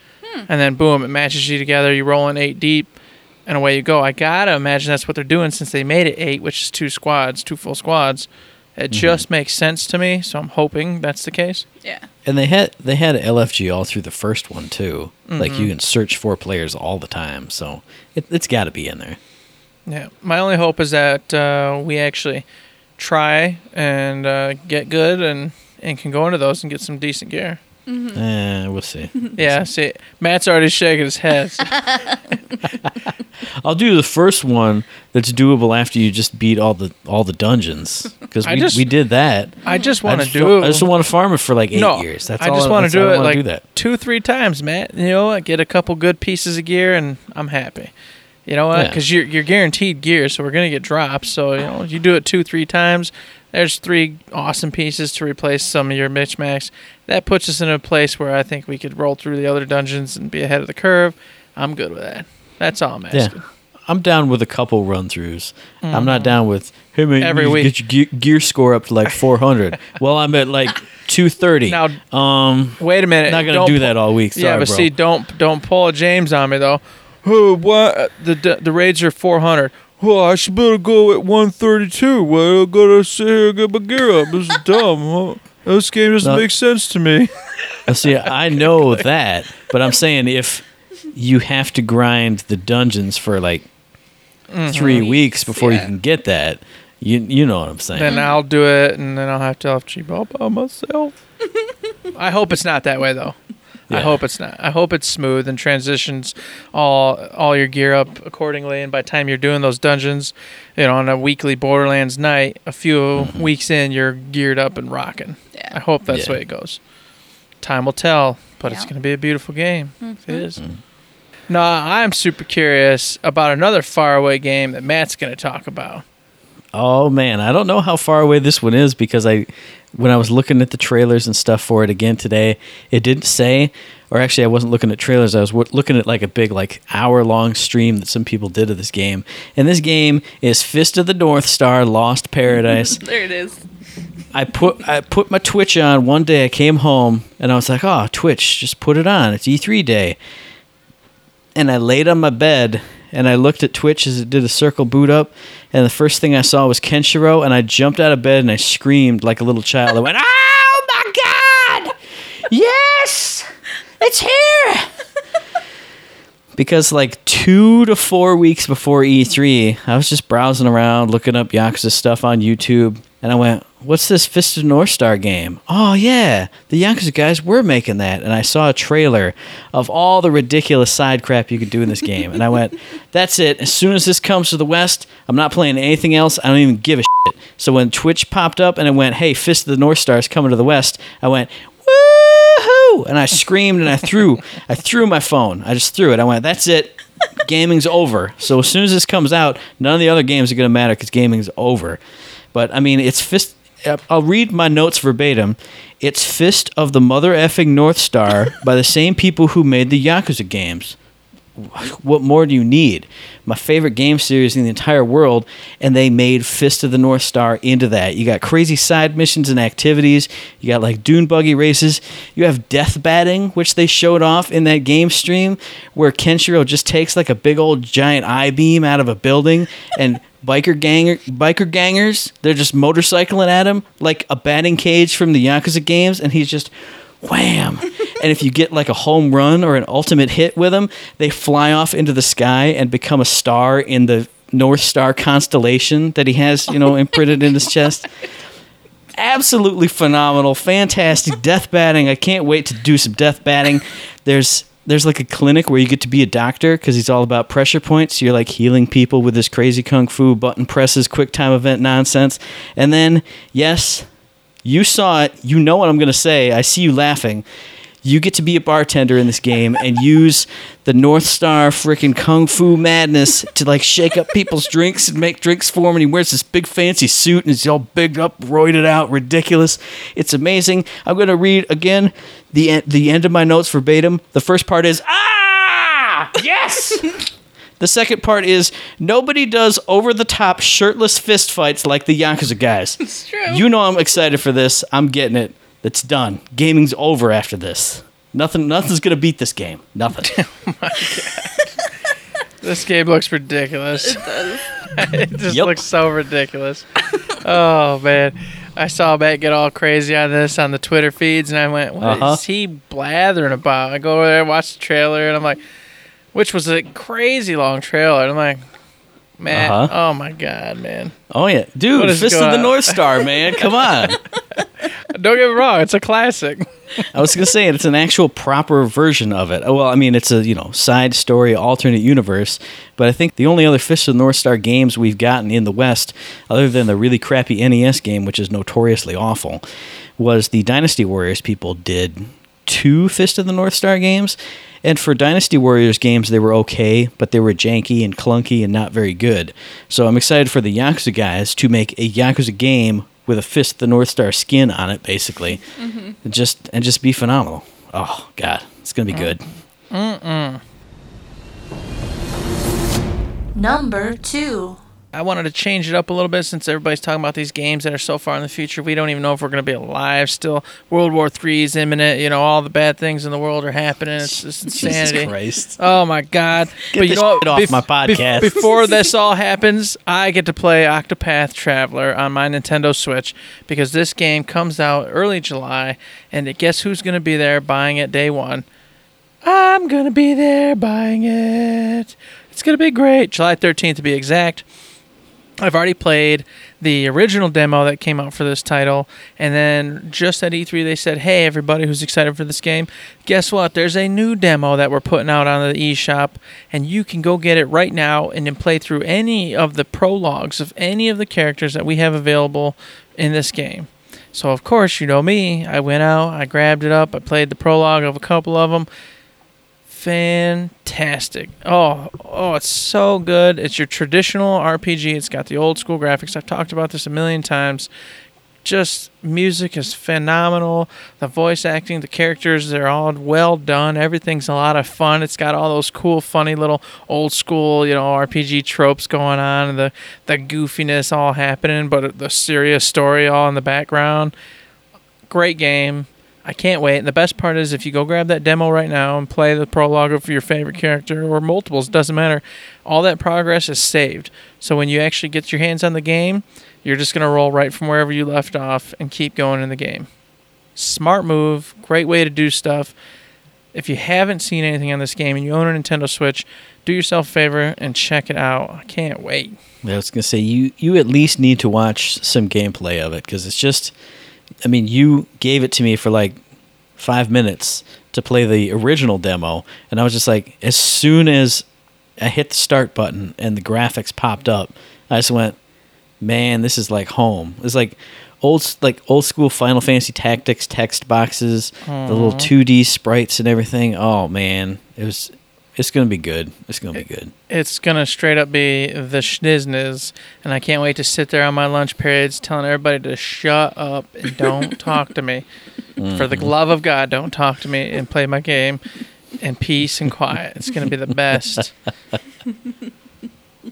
[SPEAKER 3] and then boom, it matches you together. You roll in eight deep. And away you go. I gotta imagine that's what they're doing since they made it eight, which is two squads, two full squads. It just makes sense to me, so I'm hoping that's the case.
[SPEAKER 4] Yeah.
[SPEAKER 2] And they had they had LFG all through the first one too. Like
[SPEAKER 3] Mm-hmm.
[SPEAKER 2] you can search for players all the time, so it, it's got to be in there.
[SPEAKER 3] Yeah, my only hope is that uh, we actually try and uh, get good and and can go into those and get some decent gear.
[SPEAKER 2] Eh, we'll see. (laughs) (laughs)
[SPEAKER 3] Yeah, see, Matt's already shaking his head. (laughs)
[SPEAKER 2] I'll do the first one that's doable after you just beat all the all the dungeons because we,
[SPEAKER 3] just-
[SPEAKER 2] we did that.
[SPEAKER 3] I just want to do.
[SPEAKER 2] feel- I just want to farm it for like eight
[SPEAKER 3] no,
[SPEAKER 2] years. That's
[SPEAKER 3] I just want to do it like
[SPEAKER 2] do that.
[SPEAKER 3] two, three times, Matt. You know, I get a couple good pieces of gear and I'm happy. You know what?
[SPEAKER 2] Yeah.
[SPEAKER 3] Because you're you're guaranteed gear, so we're gonna get drops. So you know, you do it two, three times. There's three awesome pieces to replace some of your mismatch. That puts us in a place where I think we could roll through the other dungeons and be ahead of the curve. I'm good with that. That's all I'm asking. Yeah.
[SPEAKER 2] I'm down with a couple run throughs. I'm not down with hey man.
[SPEAKER 3] Every
[SPEAKER 2] you
[SPEAKER 3] week.
[SPEAKER 2] get your gear, score up to like (laughs) 400. well, I'm at like (laughs) 230.
[SPEAKER 3] Now-
[SPEAKER 2] um,
[SPEAKER 3] Wait a minute.
[SPEAKER 2] not gonna
[SPEAKER 3] Don't
[SPEAKER 2] do
[SPEAKER 3] pu-
[SPEAKER 2] that all week. Sorry,
[SPEAKER 3] yeah, but
[SPEAKER 2] bro.
[SPEAKER 3] see, don't don't pull a James on me though. Oh, what the the, the raids are 400. Well, I should better go at 132. Well, I gotta sit here and get my gear up. This is (laughs) dumb. Huh? This game doesn't
[SPEAKER 2] No.
[SPEAKER 3] make sense to me.
[SPEAKER 2] Now, see, I know that, but I'm saying if you have to grind the dungeons for like
[SPEAKER 3] Mm-hmm.
[SPEAKER 2] three weeks before you can get that, you you know what I'm saying.
[SPEAKER 3] then I'll do it, and then I'll have to off cheap all by myself. (laughs) I hope it's not that way though. I hope it's not. I hope it's smooth and transitions all all your gear up accordingly. And by the time you're doing those dungeons, you know, on a weekly Borderlands night, a few mm-hmm. weeks in, you're geared up and rocking.
[SPEAKER 4] Yeah.
[SPEAKER 3] I hope that's
[SPEAKER 2] Yeah.
[SPEAKER 3] the way it goes. Time will tell, but it's going to be a beautiful game. If it mm-hmm. is. Mm-hmm. No, I'm super curious about another faraway game that Matt's going to talk about.
[SPEAKER 2] Oh man, I don't know how far away this one is because I, when I was looking at the trailers and stuff for it again today, it didn't say, or actually I wasn't looking at trailers. I was w- looking at like a big like hour long stream that some people did of this game, and this game is Fist of the North Star: Lost Paradise. (laughs)
[SPEAKER 4] There it is.
[SPEAKER 2] I put I put my Twitch on one day. I came home and I was like, "Oh, Twitch, just put it on. It's E3 day." And I laid on my bed and I looked at Twitch as it did a circle boot up, and the first thing I saw was Kenshiro, and I jumped out of bed and I screamed like a little child. I went, "Oh my god! Yes, it's here!" because like two to four weeks before E3, I was just browsing around, looking up Yakuza stuff on YouTube, and I went, "What's this Fist of North Star game?" Oh yeah, the Yakuza guys were making that, and I saw a trailer of all the ridiculous side crap you could do in this game, and I went, (laughs) "That's it. As soon as this comes to the West, I'm not playing anything else. I don't even give a shit." So when Twitch popped up and it went, "Hey, Fist of the North Star is coming to the West," I went, Woo-hoo! and i screamed and i threw i threw my phone i just threw it i went that's it gaming's over so as soon as this comes out none of the other games are going to matter because gaming's over but i mean it's fist i'll read my notes verbatim it's fist of the mother effing north star (laughs) by the same people who made the yakuza games what more do you need? My favorite game series in the entire world, and they made Fist of the North Star into that. You got crazy side missions and activities. You got like dune buggy races. You have death batting, which they showed off in that game stream, where Kenshiro just takes like a big old giant I beam out of a building and. Biker ganger, biker gangers, they're just motorcycling at him like a batting cage from the Yakuza games, and he's just wham. (laughs) and if you get like a home run or an ultimate hit with them, they fly off into the sky and become a star in the North Star constellation that he has, you know, oh imprinted in his chest. Absolutely phenomenal, fantastic (laughs) death batting. I can't wait to do some death batting. There's there's like a clinic where you get to be a doctor because he's all about pressure points. You're like healing people with this crazy kung fu button presses, quick time event nonsense. And then, yes, you saw it. You know what I'm going to say. I see you laughing. You get to be a bartender in this game and use the North Star freaking kung fu madness to like shake up people's drinks and make drinks for him. And he wears this big fancy suit and he's all bigged up, roided out, ridiculous. It's amazing. I'm going to read again the the end of my notes verbatim. The first part is ah yes. (laughs) The second part is nobody does over the top shirtless fist fights like the Yakuza guys.
[SPEAKER 4] It's true.
[SPEAKER 2] You know I'm excited for this. I'm getting it. It's done. Gaming's over after this. Nothing nothing's gonna beat this game. Nothing. (laughs)
[SPEAKER 3] This game looks ridiculous.
[SPEAKER 4] It does. (laughs)
[SPEAKER 3] it just
[SPEAKER 2] Yep.
[SPEAKER 3] looks so ridiculous. oh man, I saw Matt get all crazy on this on the Twitter feeds, and I went, "What is
[SPEAKER 2] Uh-huh.
[SPEAKER 3] he blathering about?" I go over there, watch the trailer, and I'm like, which was a crazy long trailer. And I'm like, "Man,
[SPEAKER 2] Uh-huh.
[SPEAKER 3] oh my god, man!
[SPEAKER 2] oh yeah. Dude,
[SPEAKER 3] What is
[SPEAKER 2] Fist of
[SPEAKER 3] going
[SPEAKER 2] the
[SPEAKER 3] on?
[SPEAKER 2] North Star, man. Come on. (laughs)
[SPEAKER 3] Don't get me wrong, it's a classic.
[SPEAKER 2] I was gonna say it's an actual proper version of it. Well, I mean, it's a you know side story, alternate universe. But I think the only other Fist of the North Star games we've gotten in the West, other than the really crappy NES game, which is notoriously awful, was the Dynasty Warriors people did two Fist of the North Star games, And for Dynasty Warriors games, they were okay, but they were janky and clunky and not very good. So I'm excited for the Yakuza guys to make a Yakuza game with a Fist of the North Star skin on it, basically, and just and just be phenomenal. Oh God, it's gonna be mm. good.
[SPEAKER 1] Number 2.
[SPEAKER 3] I wanted to change it up a little bit since everybody's talking about these games that are so far in the future. We don't even know if we're going to be alive still. World War III is imminent. You know, all the bad things in the world are happening. It's just (laughs) insanity.
[SPEAKER 2] Jesus Christ.
[SPEAKER 3] Oh my God!
[SPEAKER 2] Get
[SPEAKER 3] but you
[SPEAKER 2] this
[SPEAKER 3] know what?
[SPEAKER 2] shit off
[SPEAKER 3] Bef-
[SPEAKER 2] my
[SPEAKER 3] bef-
[SPEAKER 2] podcast.
[SPEAKER 3] before (laughs) this all happens, I get to play Octopath Traveler on my Nintendo Switch because this game comes out early July, and guess who's going to be there buying it day one? I'm gonna be there buying it. It's gonna be great. July 13th to be exact. I've already played the original demo that came out for this title, and then just at E3 they said, "Hey, everybody who's excited for this game, guess what? There's a new demo that we're putting out on the eShop, and you can go get it right now and then play through any of the prologues of any of the characters that we have available in this game." So of course, you know me. I went out, I grabbed it up, I played the prologue of a couple of them fantastic. Oh, oh, it's so good. It's your traditional RPG. It's got the old school graphics. I've talked about this a million times. Just music is phenomenal. The voice acting, the characters, they're all well done. Everything's a lot of fun. It's got all those cool, funny little old school, you know, RPG tropes going on and the the goofiness all happening, but the serious story all in the background. Great game. I can't wait. And the best part is if you go grab that demo right now and play the prologue of your favorite character or multiples, doesn't matter. All that progress is saved. So when you actually get your hands on the game, you're just going to roll right from wherever you left off and keep going in the game. Smart move, great way to do stuff. If you haven't seen anything on this game and you own a Nintendo Switch, do yourself a favor and check it out. I can't wait.
[SPEAKER 2] I was gonna say you you at least need to watch some gameplay of it because it's just. I mean, you gave it to me for like five minutes to play the original demo, and I was just like, as soon as I hit the start button and the graphics popped up, I just went, man, this is like home. It's like old like old school Final Fantasy Tactics text boxes, the little two D sprites and everything. Oh man, it was. It's gonna be good. It's gonna be good.
[SPEAKER 3] It's gonna straight up be the schnizzniz, and I can't wait to sit there on my lunch periods telling everybody to shut up and don't (laughs) talk to me. For the mm-hmm. love of God, don't talk to me and play my game in peace and quiet. It's gonna be the best. (laughs)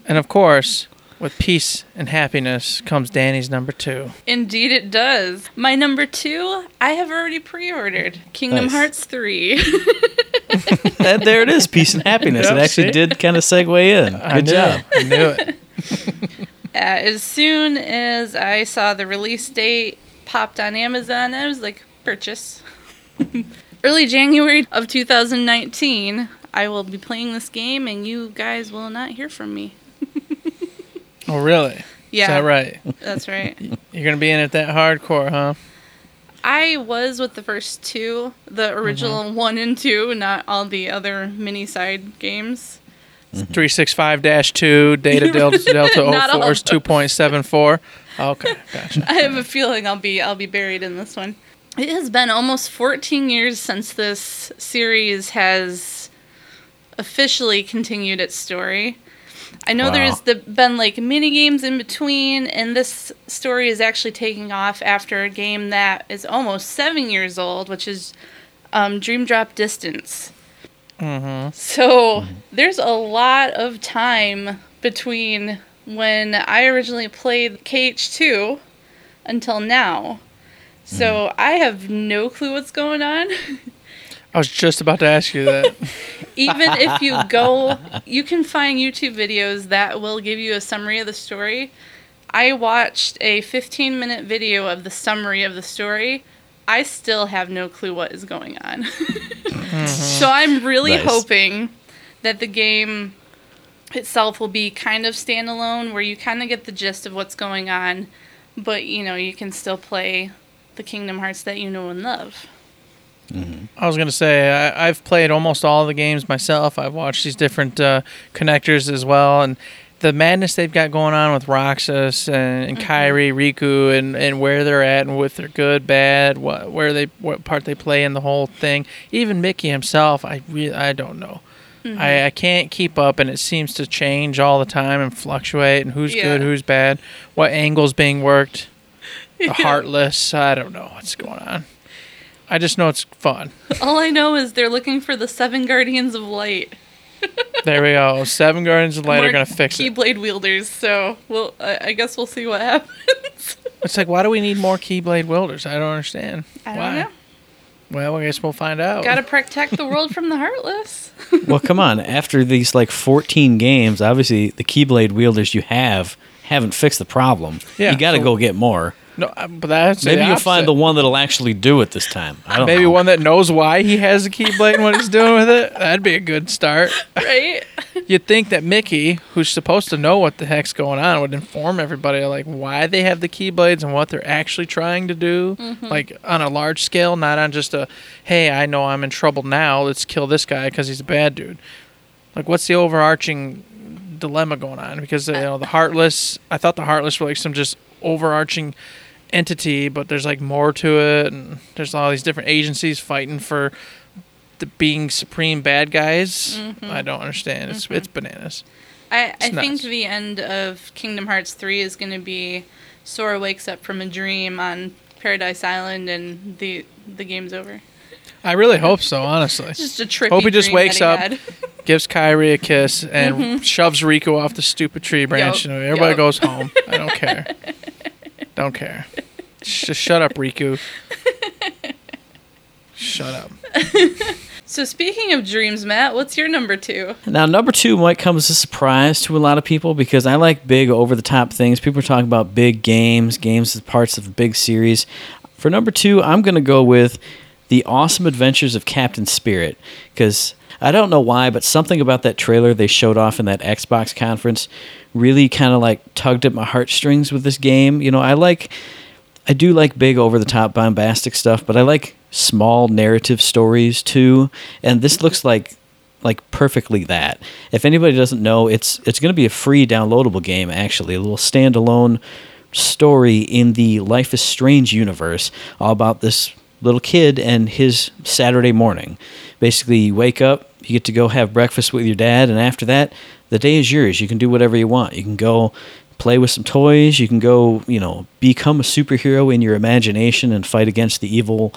[SPEAKER 3] and of course, with peace and happiness comes Danny's number two.
[SPEAKER 4] Indeed, it does. My number two, I have already pre ordered Kingdom
[SPEAKER 2] Nice.
[SPEAKER 4] Hearts 3. (laughs) (laughs)
[SPEAKER 2] And there it is, peace and happiness.
[SPEAKER 3] Yep,
[SPEAKER 2] it actually
[SPEAKER 3] see?
[SPEAKER 2] did kind of segue in. Good
[SPEAKER 3] I knew
[SPEAKER 2] job.
[SPEAKER 3] it. I knew it. (laughs)
[SPEAKER 4] Uh, as soon as I saw the release date popped on Amazon, I was like, purchase. (laughs) Early January of 2019, I will be playing this game, and you guys will not hear from me.
[SPEAKER 3] Oh, really?
[SPEAKER 4] Yeah,
[SPEAKER 3] Is that right?
[SPEAKER 4] that's right.
[SPEAKER 3] You're gonna be in it that hardcore, huh?
[SPEAKER 4] I was with the first two, the original mm-hmm. one and two, not all the other mini side games. Mm-hmm.
[SPEAKER 3] 365 dash 2, Data (laughs) Delta oh Delta
[SPEAKER 4] Not
[SPEAKER 3] 04 is 2.74. Okay, (laughs) gotcha.
[SPEAKER 4] I have a feeling I'll be I'll be buried in this one. It has been almost 14 years since this series has officially continued its story. I know
[SPEAKER 2] Wow.
[SPEAKER 4] there's the, been like mini games in between, and this story is actually taking off after a game that is almost seven years old, which is um, Dream Drop Distance. So there's a lot of time between when I originally played KH2 until now. So I have no clue what's going on. (laughs)
[SPEAKER 3] I was just about to ask you that. (laughs)
[SPEAKER 4] Even if you go, you can find YouTube videos that will give you a summary of the story. I watched a 15 minute video of the summary of the story. I still have no clue what is going on. Mm-hmm. (laughs) So I'm really
[SPEAKER 2] Nice.
[SPEAKER 4] hoping that the game itself will be kind of standalone where you kind of get the gist of what's going on, but you know, you can still play the Kingdom Hearts that you know and love. Mm-hmm.
[SPEAKER 3] I was gonna say I, I've played almost all the games myself. I've watched these different uh, connectors as well, and the madness they've got going on with Roxas and, and mm-hmm. Kairi, Riku, and, and where they're at and with their good, bad, what where they what part they play in the whole thing. Even Mickey himself, I really I don't know. Mm-hmm. I, I can't keep up, and it seems to change all the time and fluctuate. And who's good, who's bad, what angles being worked, (laughs) the heartless. I don't know what's going on. I just know it's fun. (laughs)
[SPEAKER 4] All I know is they're looking for the seven guardians of light. (laughs)
[SPEAKER 3] There we go. Seven Guardians of Light are
[SPEAKER 4] More
[SPEAKER 3] gonna fix it.
[SPEAKER 4] Keyblade wielders. So, well, I, I guess we'll see what (laughs) happens.
[SPEAKER 3] It's like, why do we need more Keyblade wielders? I don't understand.
[SPEAKER 4] I don't
[SPEAKER 3] why?
[SPEAKER 4] know.
[SPEAKER 3] Well, I guess we'll find out.
[SPEAKER 4] Got to protect the world from the heartless.
[SPEAKER 2] well, come on. After these like 14 games, obviously the Keyblade wielders you have haven't fixed the problem.
[SPEAKER 3] Yeah,
[SPEAKER 2] you got to
[SPEAKER 3] so-
[SPEAKER 2] go get more.
[SPEAKER 3] No, uh, but that's
[SPEAKER 2] Maybe you'll find the one that'll actually do it this time. I don't
[SPEAKER 3] Maybe
[SPEAKER 2] know.
[SPEAKER 3] one that knows why he has a Keyblade and what he's doing with it. That'd be a good start. (laughs)
[SPEAKER 4] right? (laughs)
[SPEAKER 3] You'd think that Mickey, who's supposed to know what the heck's going on, would inform everybody like why they have the Keyblades and what they're actually trying to do, like on a large scale, not on just a, hey, I know I'm in trouble now. Let's kill this guy because he's a bad dude. Like, what's the overarching dilemma going on? Because you know the Heartless, I thought the Heartless were like some just overarching entity, but there's like more to it, and there's all these different agencies fighting for the being supreme bad guys. I don't understand. It's it's bananas.
[SPEAKER 4] I, I
[SPEAKER 3] It's
[SPEAKER 4] think the end of Kingdom Hearts 3 is going to be Sora wakes up from a dream on Paradise Island and the the game's over.
[SPEAKER 3] I really hope so, honestly. (laughs)
[SPEAKER 4] Just a trippy
[SPEAKER 3] Hope he just wakes
[SPEAKER 4] he
[SPEAKER 3] up, gives Kairi a kiss, and
[SPEAKER 4] Mm-hmm.
[SPEAKER 3] shoves Riku off the stupid tree branch,
[SPEAKER 4] Yup,
[SPEAKER 3] and everybody
[SPEAKER 4] yup.
[SPEAKER 3] goes home. I don't care. (laughs) don't care. Just shut up, Riku. Shut up. (laughs)
[SPEAKER 4] So speaking of dreams, Matt, what's your number two?
[SPEAKER 2] Now, number two might come as a surprise to a lot of people because I like big, over the top things. People are talking about big games, games as parts of a big series. For number two, I'm going to go with The Awesome Adventures of Captain Spirit because I don't know why, but something about that trailer they showed off in that Xbox conference really kind of like tugged at my heartstrings with this game. You know, I like. I do like big over the top bombastic stuff, but I like small narrative stories too. And this looks like like perfectly that. If anybody doesn't know, it's it's going to be a free downloadable game actually, a little standalone story in the Life is Strange universe, all about this little kid and his Saturday morning. Basically, you wake up, you get to go have breakfast with your dad, and after that, the day is yours. You can do whatever you want. You can go play with some toys. You can go, you know, become a superhero in your imagination and fight against the evil.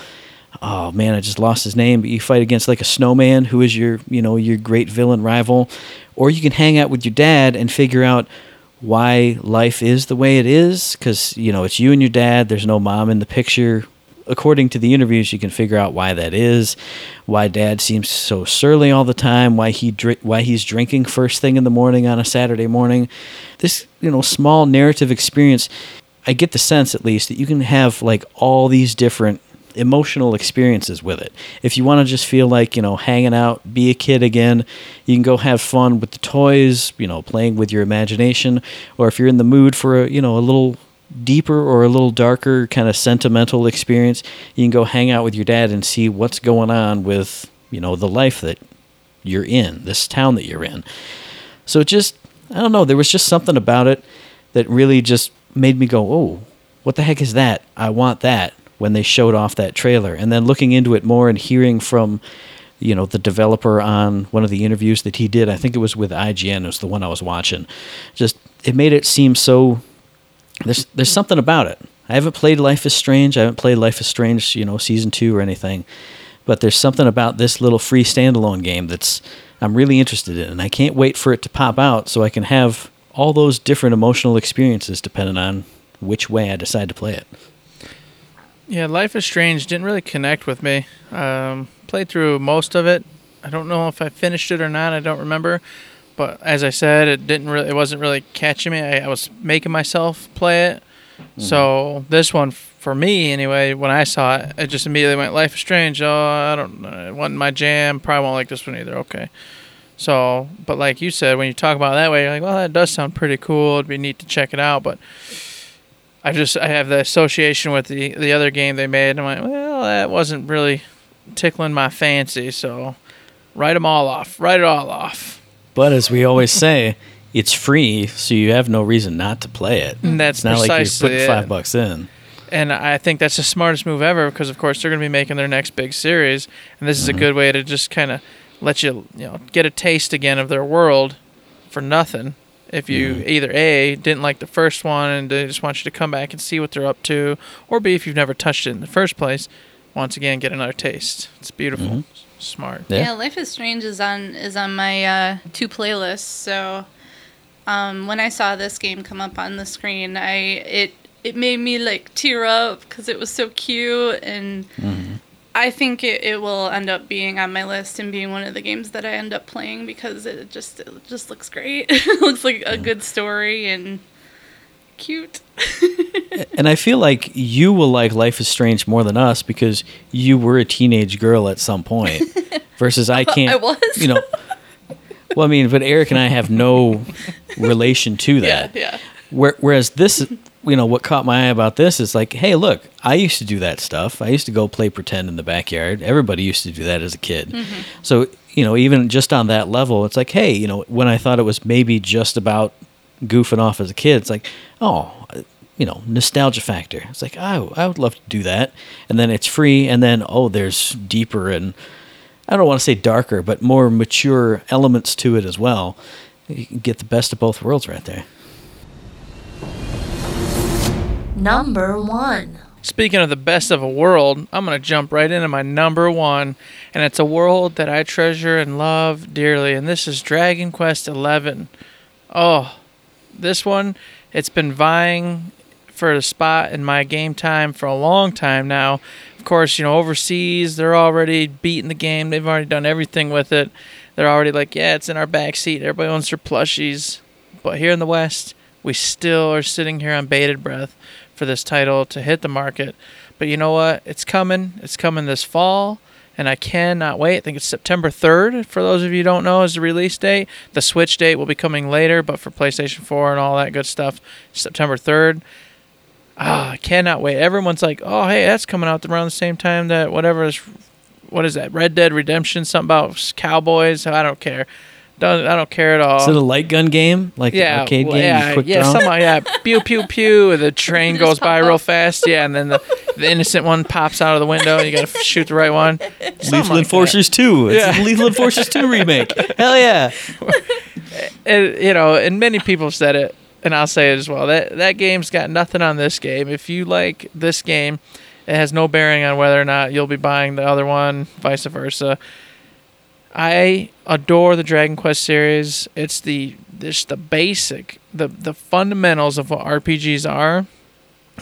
[SPEAKER 2] Oh man, I just lost his name. But you fight against like a snowman who is your, you know, your great villain rival, or you can hang out with your dad and figure out why life is the way it is because you know it's you and your dad there's no mom in the picture according to the interviews you can figure out why that is why dad seems so surly all the time why he dri- why he's drinking first thing in the morning on a saturday morning this you know small narrative experience i get the sense at least that you can have like all these different emotional experiences with it. If you want to just feel like, you know, hanging out, be a kid again, you can go have fun with the toys, you know, playing with your imagination, or if you're in the mood for a, you know, a little deeper or a little darker kind of sentimental experience, you can go hang out with your dad and see what's going on with, you know, the life that you're in, this town that you're in. So it just, I don't know, there was just something about it that really just made me go, oh, what the heck is that? I want that when they showed off that trailer. And then looking into it more and hearing from, you know, the developer on one of the interviews that he did, I think it was with IGN, it was the one I was watching. Just, it made it seem so, there's, there's something about it. I haven't played Life is Strange. I haven't played Life is Strange, you know, season two or anything. But there's something about this little free standalone game that's I'm really interested in, and I can't wait for it to pop out so I can have all those different emotional experiences depending on which way I decide to play it.
[SPEAKER 3] Yeah, Life is Strange didn't really connect with me. Um, played through most of it. I don't know if I finished it or not. I don't remember. But as I said, it didn't really. It wasn't really catching me. I, I was making myself play it. Mm-hmm. So this one, for me anyway, when I saw it, I just immediately went Life is Strange. Oh, I don't. know. It wasn't my jam. Probably won't like this one either. Okay. So, but like you said, when you talk about it that way, you're like, well, that does sound pretty cool. It'd be neat to check it out. But I just I have the association with the the other game they made. And I'm like, well, that wasn't really tickling my fancy. So, write them all off. Write it all off.
[SPEAKER 2] But as we always say, it's free, so you have no reason not to play it.
[SPEAKER 3] And that's
[SPEAKER 2] it's not like you're
[SPEAKER 3] precisely
[SPEAKER 2] putting
[SPEAKER 3] it.
[SPEAKER 2] five bucks in.
[SPEAKER 3] And I think that's the smartest move ever because, of course, they're going to be making their next big series, and this is a mm-hmm. good way to just kind of let you, you know, get a taste again of their world for nothing. If you mm-hmm. either a didn't like the first one and they just want you to come back and see what they're up to, or b if you've never touched it in the first place, once again get another taste. It's beautiful, mm-hmm. Smart.
[SPEAKER 2] Yeah.
[SPEAKER 4] Yeah, Life is Strange is on is on my uh, two playlists. So um, when I saw this game come up on the screen, I it it made me like tear up because it was so cute, and I think it, it will end up being on my list and being one of the games that I end up playing because it just it just looks great. (laughs) it looks like a good story and cute.
[SPEAKER 2] And I feel like you will like Life is Strange more than us because you were a teenage girl at some point, (laughs) versus I can't.
[SPEAKER 4] I was.
[SPEAKER 2] You know. Well, I mean, but Eric and I have no (laughs) relation to that.
[SPEAKER 4] yeah, yeah.
[SPEAKER 2] Where, whereas this, you know, what caught my eye about this is like, hey, look, I used to do that stuff. I used to go play pretend in the backyard. Everybody used to do that as a kid. Mm-hmm. So, you know, even just on that level, it's like, hey, you know, when I thought it was maybe just about goofing off as a kid, it's like, oh, you know, nostalgia factor. It's like, oh, I would love to do that. And then it's free. And then, oh, there's deeper and I don't want to say darker, but more mature elements to it as well. You can get the best of both worlds right there.
[SPEAKER 5] Number one.
[SPEAKER 3] Speaking of the best of a world, I'm going to jump right into my number one, and it's a world that I treasure and love dearly, and this is Dragon Quest XI. Oh, this one, it's been vying for a spot in my game time for a long time now. Of course, you know, overseas, they're already beating the game, they've already done everything with it. They're already like, yeah, it's in our back seat, everybody wants their plushies. But here in the West, we still are sitting here on bated breath for this title to hit the market. But you know what? It's coming. It's coming this fall, and I cannot wait. I think it's September 3rd, for those of you who don't know, is the release date. The Switch date will be coming later, but for PlayStation 4 and all that good stuff, September 3rd. Ah, I cannot wait. Everyone's like, oh, hey, that's coming out around the same time that whatever is, what is that? Red Dead Redemption, something about cowboys. I don't care. Don't, I don't care at all.
[SPEAKER 2] Is it a light gun game? Like the
[SPEAKER 3] Yeah,
[SPEAKER 2] arcade
[SPEAKER 3] well,
[SPEAKER 2] game?
[SPEAKER 3] yeah,
[SPEAKER 2] you quick
[SPEAKER 3] yeah,
[SPEAKER 2] draw?
[SPEAKER 3] something like that. Pew pew pew. The (laughs) train goes by real fast. Yeah, and then the, the innocent one pops out of the window. and You got to shoot the right one. Something
[SPEAKER 2] Lethal
[SPEAKER 3] like
[SPEAKER 2] Enforcers 2. It's
[SPEAKER 3] Yeah.
[SPEAKER 2] Lethal Enforcers 2 (laughs) remake. Hell yeah. (laughs)
[SPEAKER 3] And, you know, and many people have said it, and I'll say it as well. That that game's got nothing on this game. If you like this game, it has no bearing on whether or not you'll be buying the other one, vice versa. I adore the Dragon Quest series. It's the just the basic, the the fundamentals of what RPGs are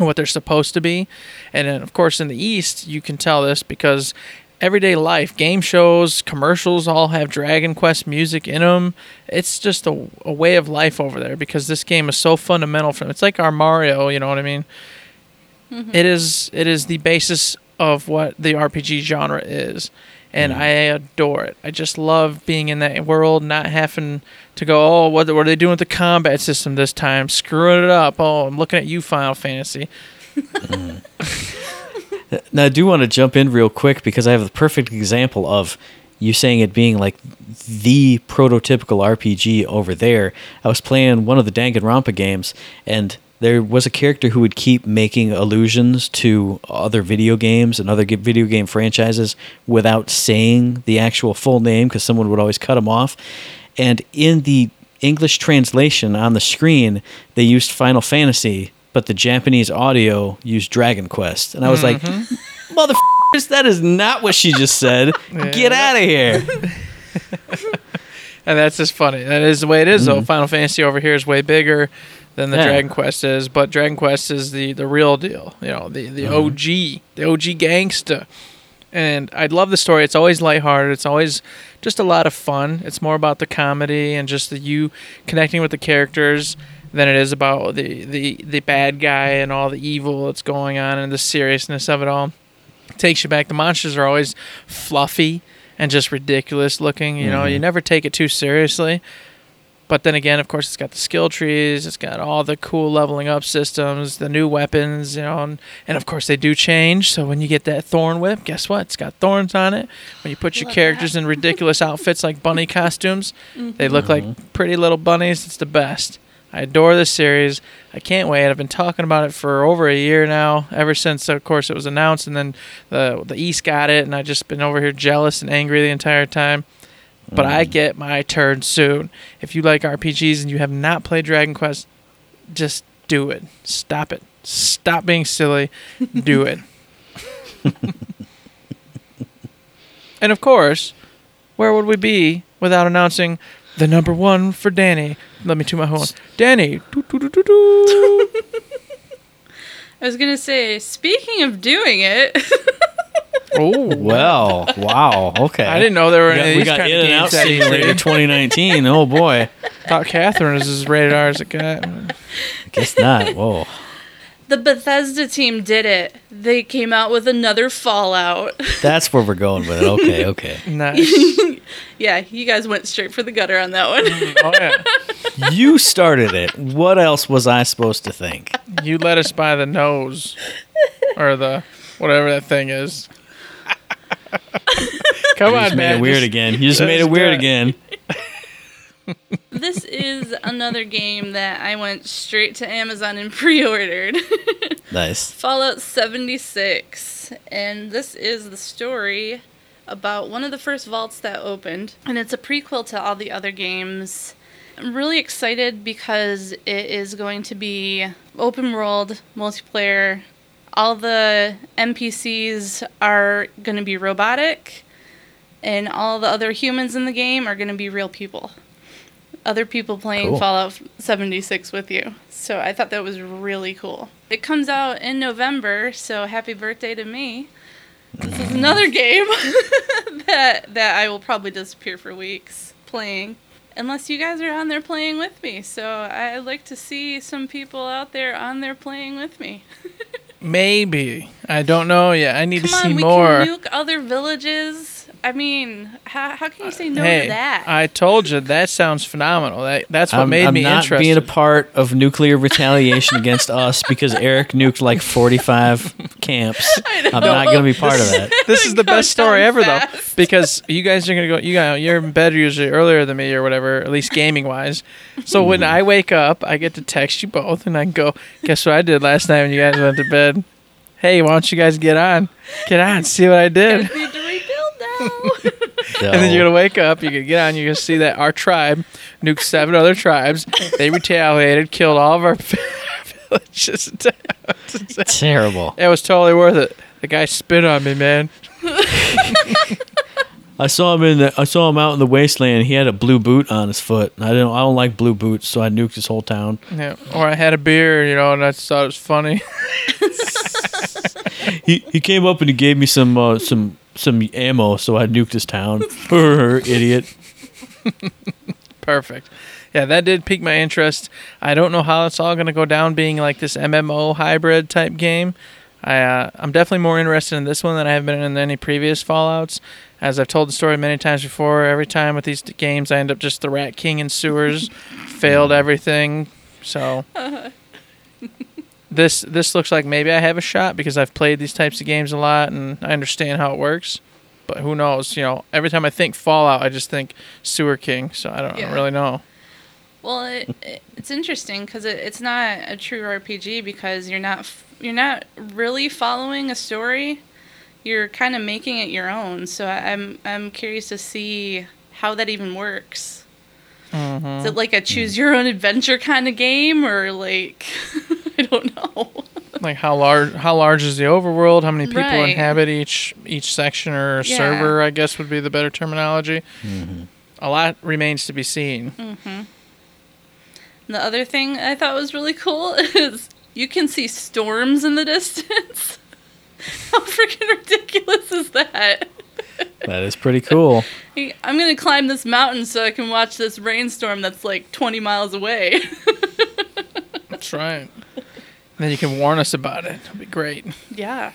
[SPEAKER 3] what they're supposed to be. And then of course in the East, you can tell this because everyday life, game shows, commercials all have Dragon Quest music in them. It's just a, a way of life over there because this game is so fundamental from it's like our Mario, you know what I mean? Mm-hmm. It is it is the basis of what the RPG genre is. And mm-hmm. I adore it. I just love being in that world, not having to go, oh, what, what are they doing with the combat system this time? Screwing it up. Oh, I'm looking at you, Final Fantasy. (laughs)
[SPEAKER 2] Now, I do want to jump in real quick because I have the perfect example of you saying it being like the prototypical RPG over there. I was playing one of the Danganronpa games, and there was a character who would keep making allusions to other video games and other video game franchises without saying the actual full name because someone would always cut him off. And in the English translation on the screen, they used Final Fantasy, but the Japanese audio used Dragon Quest. And I was like, mm-hmm. motherfuckers, that is not what she just said. Get out of here. (laughs)
[SPEAKER 3] And that's just funny. That is the way it is, though. Mm-hmm. Final Fantasy over here is way bigger than the
[SPEAKER 2] Yeah.
[SPEAKER 3] Dragon Quest is, but Dragon Quest is the, the real deal. You know, the, the mm-hmm. OG, the OG gangsta. And I love the story. It's always lighthearted. It's always just a lot of fun. It's more about the comedy and just the you connecting with the characters than it is about the, the, the bad guy and all the evil that's going on and the seriousness of it all. takes you back. The monsters are always fluffy and just ridiculous looking. You know, you mm-hmm. never take it too seriously. But then again, of course, it's got the skill trees, it's got all the cool leveling up systems, the new weapons, you know, and, and of course they do change. So when you get that thorn whip, guess what? It's got thorns on it. When you put your
[SPEAKER 4] Love
[SPEAKER 3] characters in ridiculous outfits like bunny (laughs) costumes, they look like mm-hmm. pretty little bunnies. It's the best. I adore this series. I can't wait. I've been talking about it for over a year now, ever since, of course, it was announced, and then the the East got it, and I've just been over here jealous and angry the entire time. But I mm. get my turn soon. If you like RPGs and you have not played Dragon Quest, just do it. Stop it. Stop being silly. Do (laughs) it. and of course, where would we be without announcing the number one for Danny? Let me to my horn. Danny. Doo, doo, doo, doo, doo.
[SPEAKER 4] I was gonna say, speaking of doing it, (laughs)
[SPEAKER 3] oh,
[SPEAKER 2] Well, wow. Okay.
[SPEAKER 3] I didn't know there were
[SPEAKER 2] We got,
[SPEAKER 3] any of
[SPEAKER 2] we
[SPEAKER 3] these
[SPEAKER 2] got
[SPEAKER 3] kind
[SPEAKER 2] In
[SPEAKER 3] of
[SPEAKER 2] and Out
[SPEAKER 3] games that
[SPEAKER 2] Simulator 2019. Oh boy.
[SPEAKER 3] thought Catherine is as rated R as it got.
[SPEAKER 2] I guess not. Whoa.
[SPEAKER 4] the Bethesda team did it. They came out with another Fallout.
[SPEAKER 2] That's where we're going with it. Okay. Okay. (laughs)
[SPEAKER 3] Nice. (laughs)
[SPEAKER 4] yeah, you guys went straight for the gutter on that one.
[SPEAKER 3] Mm, oh yeah. (laughs)
[SPEAKER 2] You started it. What else was I supposed to think?
[SPEAKER 3] You led us by the nose, or the whatever that thing is. (laughs) Come
[SPEAKER 2] You
[SPEAKER 3] on,
[SPEAKER 2] just made
[SPEAKER 3] man.
[SPEAKER 2] it weird
[SPEAKER 3] just-
[SPEAKER 2] again. You just
[SPEAKER 3] just
[SPEAKER 2] made it weird
[SPEAKER 3] it.
[SPEAKER 2] again. (laughs)
[SPEAKER 4] this is another game that I went straight to Amazon and (laughs) pre-ordered.
[SPEAKER 2] Nice.
[SPEAKER 4] Fallout 76. And this is the story about one of the first vaults that opened. And it's a prequel to all the other games. I'm really excited because it is going to be open world, multiplayer. All the NPCs are going to be robotic, and all the other humans in the game are going to be real people. Other people playing
[SPEAKER 2] Cool.
[SPEAKER 4] Fallout 76 with you. So I thought that was really cool. It comes out in November, so happy birthday to me. This is (laughs) another game (laughs) that that I will probably disappear for weeks playing. Unless you guys are on there playing with me. So I'd like to see some people out there on there playing with me. (laughs)
[SPEAKER 3] Maybe I don't know yet. I need
[SPEAKER 4] Come
[SPEAKER 3] to
[SPEAKER 4] on,
[SPEAKER 3] see
[SPEAKER 4] we
[SPEAKER 3] more.
[SPEAKER 4] can nuke other villages. I mean, how, how can you say no
[SPEAKER 3] hey,
[SPEAKER 4] to that?
[SPEAKER 3] I told you that sounds phenomenal. That that's what
[SPEAKER 2] I'm,
[SPEAKER 3] made
[SPEAKER 2] I'm
[SPEAKER 3] me
[SPEAKER 2] not
[SPEAKER 3] interested.
[SPEAKER 2] being a part of nuclear retaliation against us because Eric nuked like 45 camps. (laughs) I'm not going to be part of that.
[SPEAKER 3] this is the best story
[SPEAKER 4] down
[SPEAKER 3] ever though because you guys are gonna go you got you're in bed usually earlier than me or whatever at least gaming wise so when mm-hmm. i wake up i get to text you both and i can go guess what i did last night when you guys went to bed hey why don't you guys get on get on see what i did
[SPEAKER 4] I need to rebuild now.
[SPEAKER 3] and then you're gonna wake up you're gonna get on you're gonna see that our tribe nuked seven other tribes they retaliated killed all of our (laughs) villages (laughs)
[SPEAKER 2] Terrible.
[SPEAKER 3] it was totally worth it the guy spit on me man (laughs)
[SPEAKER 2] I saw him in the. I saw him out in the wasteland. He had a blue boot on his foot. I don't. I don't like blue boots, so I nuked his whole town.
[SPEAKER 3] yeah or i had a beer you know and i just thought it was funny
[SPEAKER 2] He he came up and he gave me some uh, some some ammo, so I nuked his town. (laughs) (laughs) Idiot.
[SPEAKER 3] Perfect. Yeah, that did pique my interest. I don't know how it's all going to go down being like this MMO hybrid type game. I, uh, I'm definitely more interested in this one than I have been in any previous Fallouts. As I've told the story many times before, every time with these games, I end up just the Rat King in sewers, (laughs) failed everything. So this this looks like maybe I have a shot because I've played these types of games a lot and I understand how it works. But who knows? You know, every time I think Fallout, I just think Sewer King. So I don't
[SPEAKER 4] Yeah.
[SPEAKER 3] really know.
[SPEAKER 4] Well, it, it, it's interesting because it, it's not a true RPG because you're not you're not really following a story. You're kind of making it your own. So I- I'm I'm curious to see how that even works. Mm-hmm. Is it like a hmm. choose your own adventure kind of game or like (laughs) (laughs) I don't know.
[SPEAKER 3] like how large how large is the overworld how many people
[SPEAKER 4] Right.
[SPEAKER 3] inhabit each each section or
[SPEAKER 4] Yeah.
[SPEAKER 3] server i guess would be the better terminology mm-hmm. a lot remains to be seen mm-hmm.
[SPEAKER 4] The other thing I thought was really cool (laughs) is you can see storms in the distance. (laughs) How freaking ridiculous is that?
[SPEAKER 2] That is pretty cool.
[SPEAKER 4] I'm gonna climb this mountain so I can watch this rainstorm that's like 20 miles away.
[SPEAKER 3] that's right and then you can warn us about it it'll be great
[SPEAKER 4] yeah,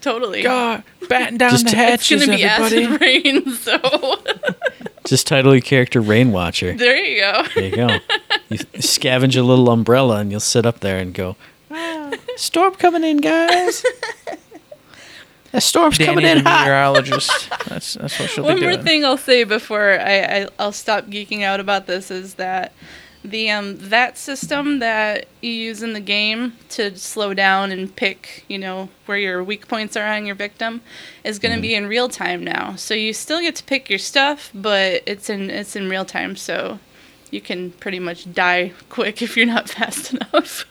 [SPEAKER 4] totally.
[SPEAKER 3] god batten down
[SPEAKER 2] Just
[SPEAKER 3] the
[SPEAKER 2] to-
[SPEAKER 4] it's
[SPEAKER 3] hatches
[SPEAKER 4] gonna be
[SPEAKER 3] everybody
[SPEAKER 4] acid (laughs) rain, so
[SPEAKER 2] Just title your character Rain Watcher.
[SPEAKER 4] There you go.
[SPEAKER 2] There you go. You scavenge a little umbrella and you'll sit up there and go, "Ah, Storm coming in, guys. (laughs) A storm's coming in
[SPEAKER 3] the
[SPEAKER 2] hot.
[SPEAKER 3] meteorologist. (laughs) That's that's what she'll
[SPEAKER 4] One
[SPEAKER 3] be
[SPEAKER 4] more
[SPEAKER 3] doing.
[SPEAKER 4] thing I'll say before I, I I'll stop geeking out about this is that the um that system that you use in the game to slow down and pick you know where your weak points are on your victim is going to be in real time now. So you still get to pick your stuff, but it's in it's in real time. So you can pretty much die (laughs) quick if you're not (laughs) fast enough.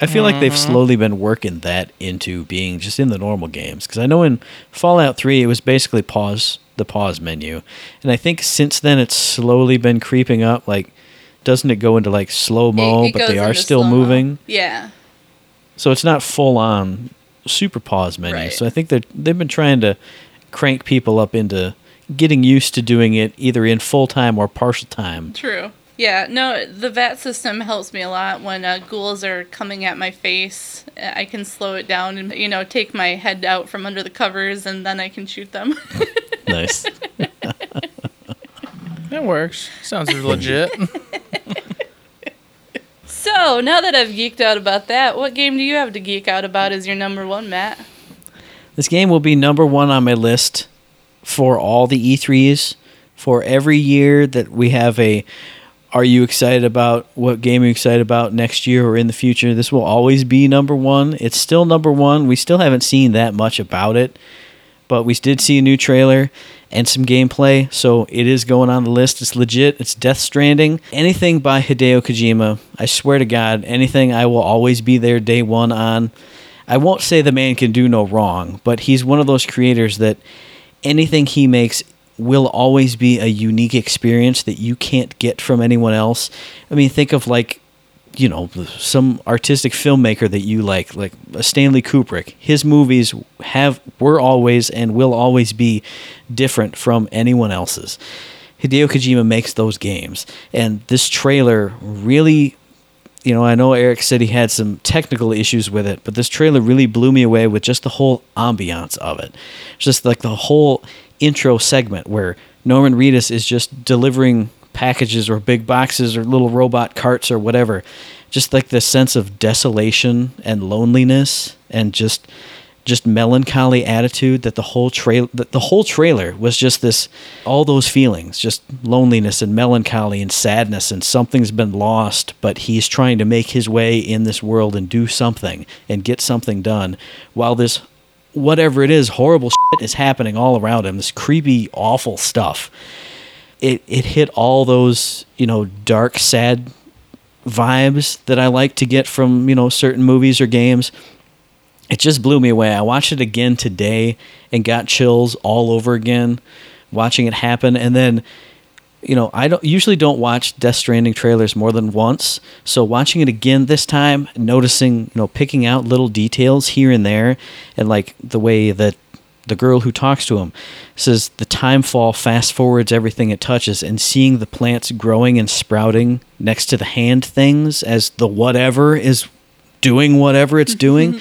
[SPEAKER 2] I feel like they've slowly been working that into being just in the normal games. Because I know in Fallout 3, it was basically pause, the pause menu. And I think since then it's slowly been creeping up. Like, doesn't it go into like slow mo, but they are still
[SPEAKER 4] slow-mo.
[SPEAKER 2] moving?
[SPEAKER 4] Yeah.
[SPEAKER 2] So it's not full on super pause menu.
[SPEAKER 4] Right.
[SPEAKER 2] So I think that they've been trying to crank people up into getting used to doing it either in full time or partial time.
[SPEAKER 4] True. Yeah, no, the VAT system helps me a lot when uh, ghouls are coming at my face. I can slow it down and, you know, take my head out from under the covers and then I can shoot them. (laughs)
[SPEAKER 2] Nice. (laughs)
[SPEAKER 3] That works. Sounds (laughs) legit.
[SPEAKER 4] so, now that I've geeked out about that, what game do you have to geek out about as your number one, Matt?
[SPEAKER 2] This game will be number one on my list for all the E3s. For every year that we have a Are you excited about what game you're you excited about next year or in the future? This will always be number one. It's still number one. We still haven't seen that much about it, but we did see a new trailer and some gameplay, so it is going on the list. It's legit. It's Death Stranding. Anything by Hideo Kojima, I swear to God, anything I will always be there day one on. I won't say the man can do no wrong, but he's one of those creators that anything he makes will always be a unique experience that you can't get from anyone else. I mean, think of like, you know, some artistic filmmaker that you like, like Stanley Kubrick. His movies have were always and will always be different from anyone else's. Hideo Kojima makes those games, and this trailer really you know, I know Eric said he had some technical issues with it, but this trailer really blew me away with just the whole ambiance of it. Just like the whole intro segment where Norman Reedus is just delivering packages or big boxes or little robot carts or whatever. Just like the sense of desolation and loneliness and just just melancholy attitude that the whole trail that the whole trailer was just this all those feelings just loneliness and melancholy and sadness and something's been lost but he's trying to make his way in this world and do something and get something done while this whatever it is horrible shit is happening all around him this creepy awful stuff it it hit all those you know dark sad vibes that I like to get from you know certain movies or games it just blew me away. I watched it again today and got chills all over again watching it happen. And then, you know, I don't usually don't watch Death Stranding trailers more than once. So watching it again this time, noticing, you know, picking out little details here and there, and like the way that the girl who talks to him says the time fall fast forwards everything it touches and seeing the plants growing and sprouting next to the hand things as the whatever is doing whatever it's (laughs) doing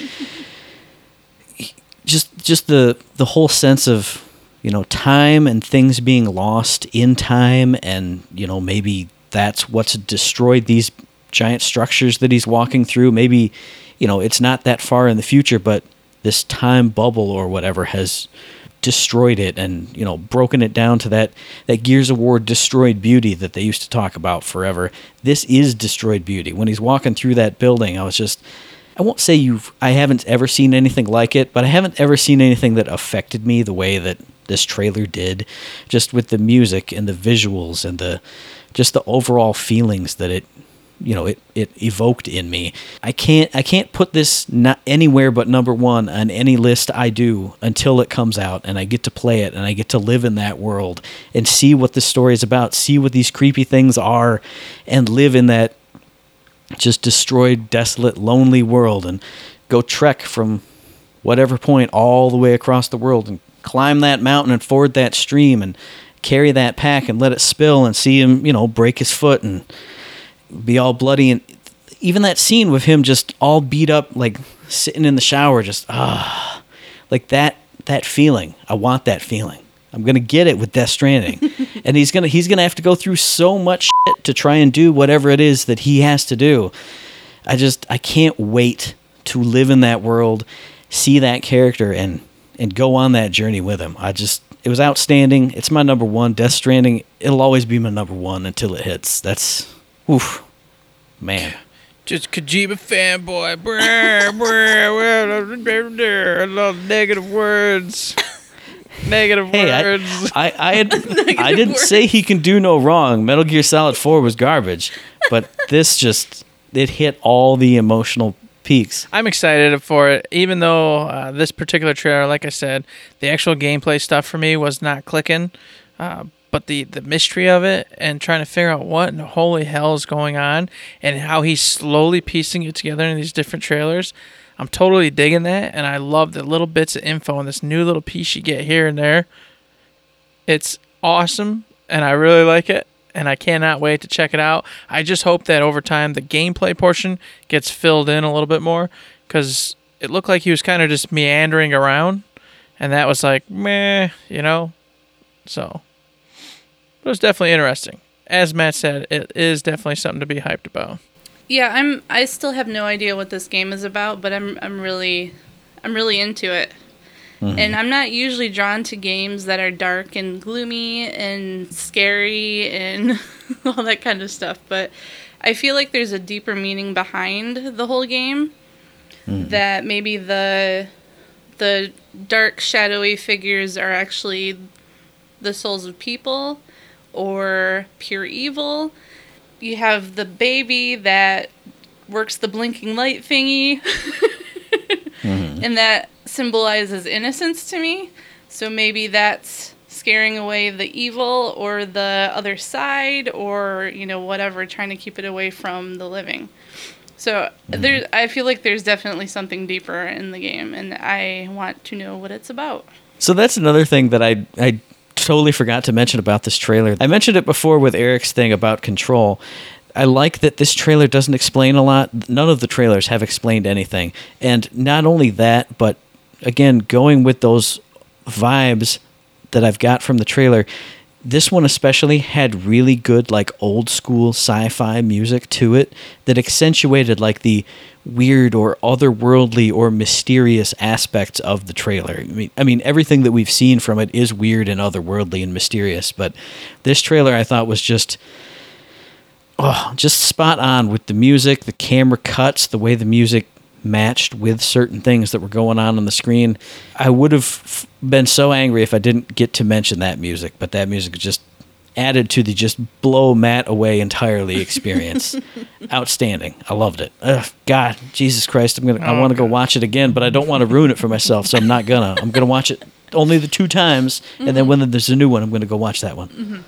[SPEAKER 2] just just the the whole sense of you know time and things being lost in time and you know maybe that's what's destroyed these giant structures that he's walking through. Maybe you know it's not that far in the future but this time bubble or whatever has destroyed it and you know broken it down to that that gears of war destroyed beauty that they used to talk about forever. This is destroyed beauty. When he's walking through that building i was just I won't say you've I haven't ever seen anything like it, but I haven't ever seen anything that affected me the way that this trailer did, just with the music and the visuals and the just the overall feelings that it you know it it evoked in me. I can't I can't put this not anywhere but number 1 on any list I do until it comes out and I get to play it and I get to live in that world and see what the story is about, see what these creepy things are and live in that just destroyed, desolate, lonely world and go trek from whatever point all the way across the world and climb that mountain and ford that stream and carry that pack and let it spill and see him, you know, break his foot and be all bloody and even that scene with him just all beat up like sitting in the shower just ah like that that feeling. I want that feeling. I'm to get it with Death Stranding. (laughs) and he's gonna he's gonna have to go through so much shit to try and do whatever it is that he has to do. I just I can't wait to live in that world, see that character, and and go on that journey with him. I just it was outstanding. It's my number one. Death Stranding. It'll always be my number one until it hits. That's oof, man.
[SPEAKER 3] Just Kojima fanboy. Brr, (laughs) brr, I love negative words. (laughs) Negative
[SPEAKER 2] Hey, I,
[SPEAKER 3] words.
[SPEAKER 2] I, I, had, (laughs) I didn't say he can do no wrong. Metal Gear Solid 4 was garbage, but this just, it hit all the emotional peaks.
[SPEAKER 3] I'm excited for it, even though uh, this particular trailer, like I said, the actual gameplay stuff for me was not clicking. Uh, but the, the mystery of it and trying to figure out what in the holy hell is going on and how he's slowly piecing it together in these different trailers, I'm totally digging that. And I love the little bits of info and this new little piece you get here and there. It's awesome, and I really like it. And I cannot wait to check it out. I just hope that over time the gameplay portion gets filled in a little bit more because it looked like he was kind of just meandering around, and that was like meh, you know. So, but it was definitely interesting. As Matt said, it is definitely something to be hyped about.
[SPEAKER 4] Yeah, I'm. I still have no idea what this game is about, but I'm. I'm really, I'm really into it. Mm-hmm. And I'm not usually drawn to games that are dark and gloomy and scary and (laughs) all that kind of stuff. But I feel like there's a deeper meaning behind the whole game. Mm-hmm. That maybe the the dark shadowy figures are actually the souls of people or pure evil. You have the baby that works the blinking light thingy. (laughs) Mm-hmm. And that symbolizes innocence to me. So maybe that's scaring away the evil or the other side or, you know, whatever, trying to keep it away from the living. So mm-hmm. there I feel like there's definitely something deeper in the game and I want to know what it's about.
[SPEAKER 2] So that's another thing that I I totally forgot to mention about this trailer. I mentioned it before with Eric's thing about control. I like that this trailer doesn't explain a lot. None of the trailers have explained anything. And not only that, but again, going with those vibes that I've got from the trailer, this one especially had really good like old school sci-fi music to it that accentuated like the weird or otherworldly or mysterious aspects of the trailer. I mean, I mean everything that we've seen from it is weird and otherworldly and mysterious, but this trailer I thought was just oh, just spot on with the music, the camera cuts, the way the music matched with certain things that were going on on the screen. I would have been so angry if I didn't get to mention that music, but that music just added to the just blow Matt away entirely experience. (laughs) Outstanding. I loved it. Ugh, God, Jesus Christ, I'm gonna. I oh, want to go watch it again, but I don't want to ruin it for myself, so I'm not gonna. I'm gonna watch it only the two times, and then mm-hmm. when there's a new one, I'm gonna go watch that one. Mm-hmm.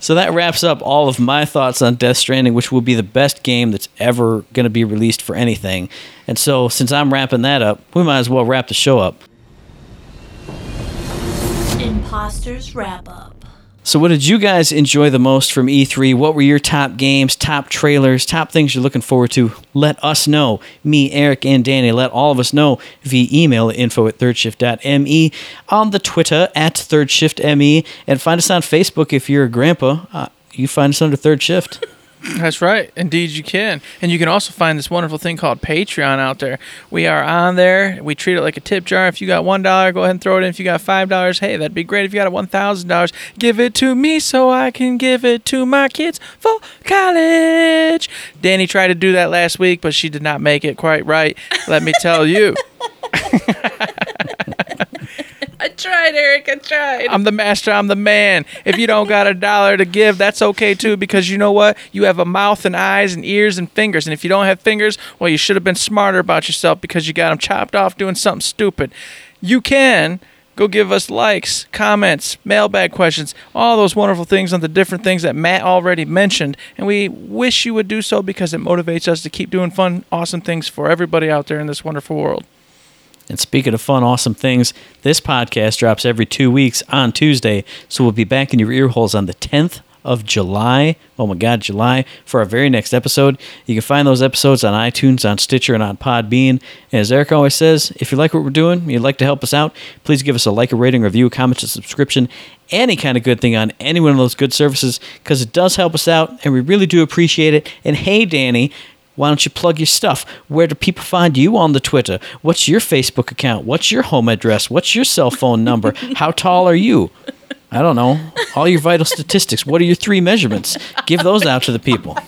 [SPEAKER 2] So that wraps up all of my thoughts on Death Stranding, which will be the best game that's ever going to be released for anything. And so, since I'm wrapping that up, we might as well wrap the show up.
[SPEAKER 5] Imposters Wrap Up.
[SPEAKER 2] So, what did you guys enjoy the most from E3? What were your top games, top trailers, top things you're looking forward to? Let us know. Me, Eric, and Danny, let all of us know via email info at thirdshift.me, on the Twitter at thirdshiftme, and find us on Facebook if you're a grandpa. Uh, you find us under Third Shift. (laughs)
[SPEAKER 3] That's right. Indeed, you can. And you can also find this wonderful thing called Patreon out there. We are on there. We treat it like a tip jar. If you got $1, go ahead and throw it in. If you got $5, hey, that'd be great. If you got $1,000, give it to me so I can give it to my kids for college. Danny tried to do that last week, but she did not make it quite right. Let me tell you. (laughs)
[SPEAKER 4] Tried, Eric. I tried.
[SPEAKER 3] I'm the master. I'm the man. If you don't got a dollar to give, that's okay too, because you know what? You have a mouth and eyes and ears and fingers. And if you don't have fingers, well, you should have been smarter about yourself because you got them chopped off doing something stupid. You can go give us likes, comments, mailbag questions, all those wonderful things on the different things that Matt already mentioned. And we wish you would do so because it motivates us to keep doing fun, awesome things for everybody out there in this wonderful world.
[SPEAKER 2] And speaking of fun, awesome things, this podcast drops every two weeks on Tuesday. So we'll be back in your ear holes on the 10th of July. Oh my God, July for our very next episode. You can find those episodes on iTunes, on Stitcher, and on Podbean. And as Eric always says, if you like what we're doing, you'd like to help us out, please give us a like, a rating, review, a comment, a subscription, any kind of good thing on any one of those good services because it does help us out and we really do appreciate it. And hey, Danny, why don't you plug your stuff? Where do people find you on the Twitter? What's your Facebook account? What's your home address? What's your cell phone number? (laughs) How tall are you? I don't know. All your vital statistics. What are your three measurements? Give those out to the people. (laughs)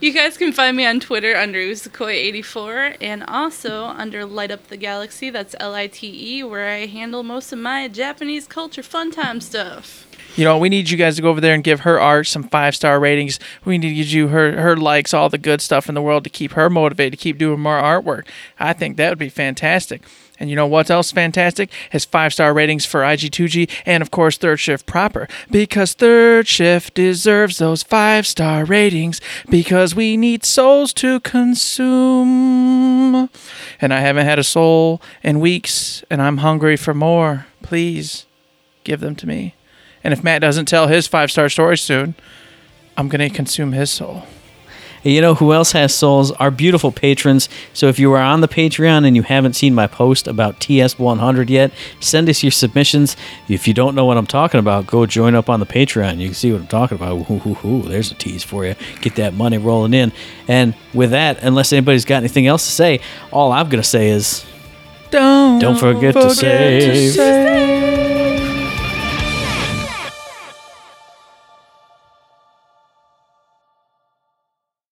[SPEAKER 4] You guys can find me on Twitter under Usakoi84 and also under Light Up the Galaxy, that's L I T E, where I handle most of my Japanese culture fun time stuff.
[SPEAKER 3] You know, we need you guys to go over there and give her art some five star ratings. We need to give you her her likes, all the good stuff in the world to keep her motivated to keep doing more artwork. I think that would be fantastic. And you know what else fantastic? Is five star ratings for IG2G and of course Third Shift proper. Because Third Shift deserves those five star ratings because we need souls to consume. And I haven't had a soul in weeks and I'm hungry for more. Please give them to me. And if Matt doesn't tell his five star story soon, I'm going to consume his soul.
[SPEAKER 2] You know who else has souls? Our beautiful patrons. So if you are on the Patreon and you haven't seen my post about TS100 yet, send us your submissions. If you don't know what I'm talking about, go join up on the Patreon. You can see what I'm talking about. Ooh, ooh, ooh, there's a tease for you. Get that money rolling in. And with that, unless anybody's got anything else to say, all I'm going to say is
[SPEAKER 3] Don't,
[SPEAKER 2] Don't forget to save.
[SPEAKER 3] save.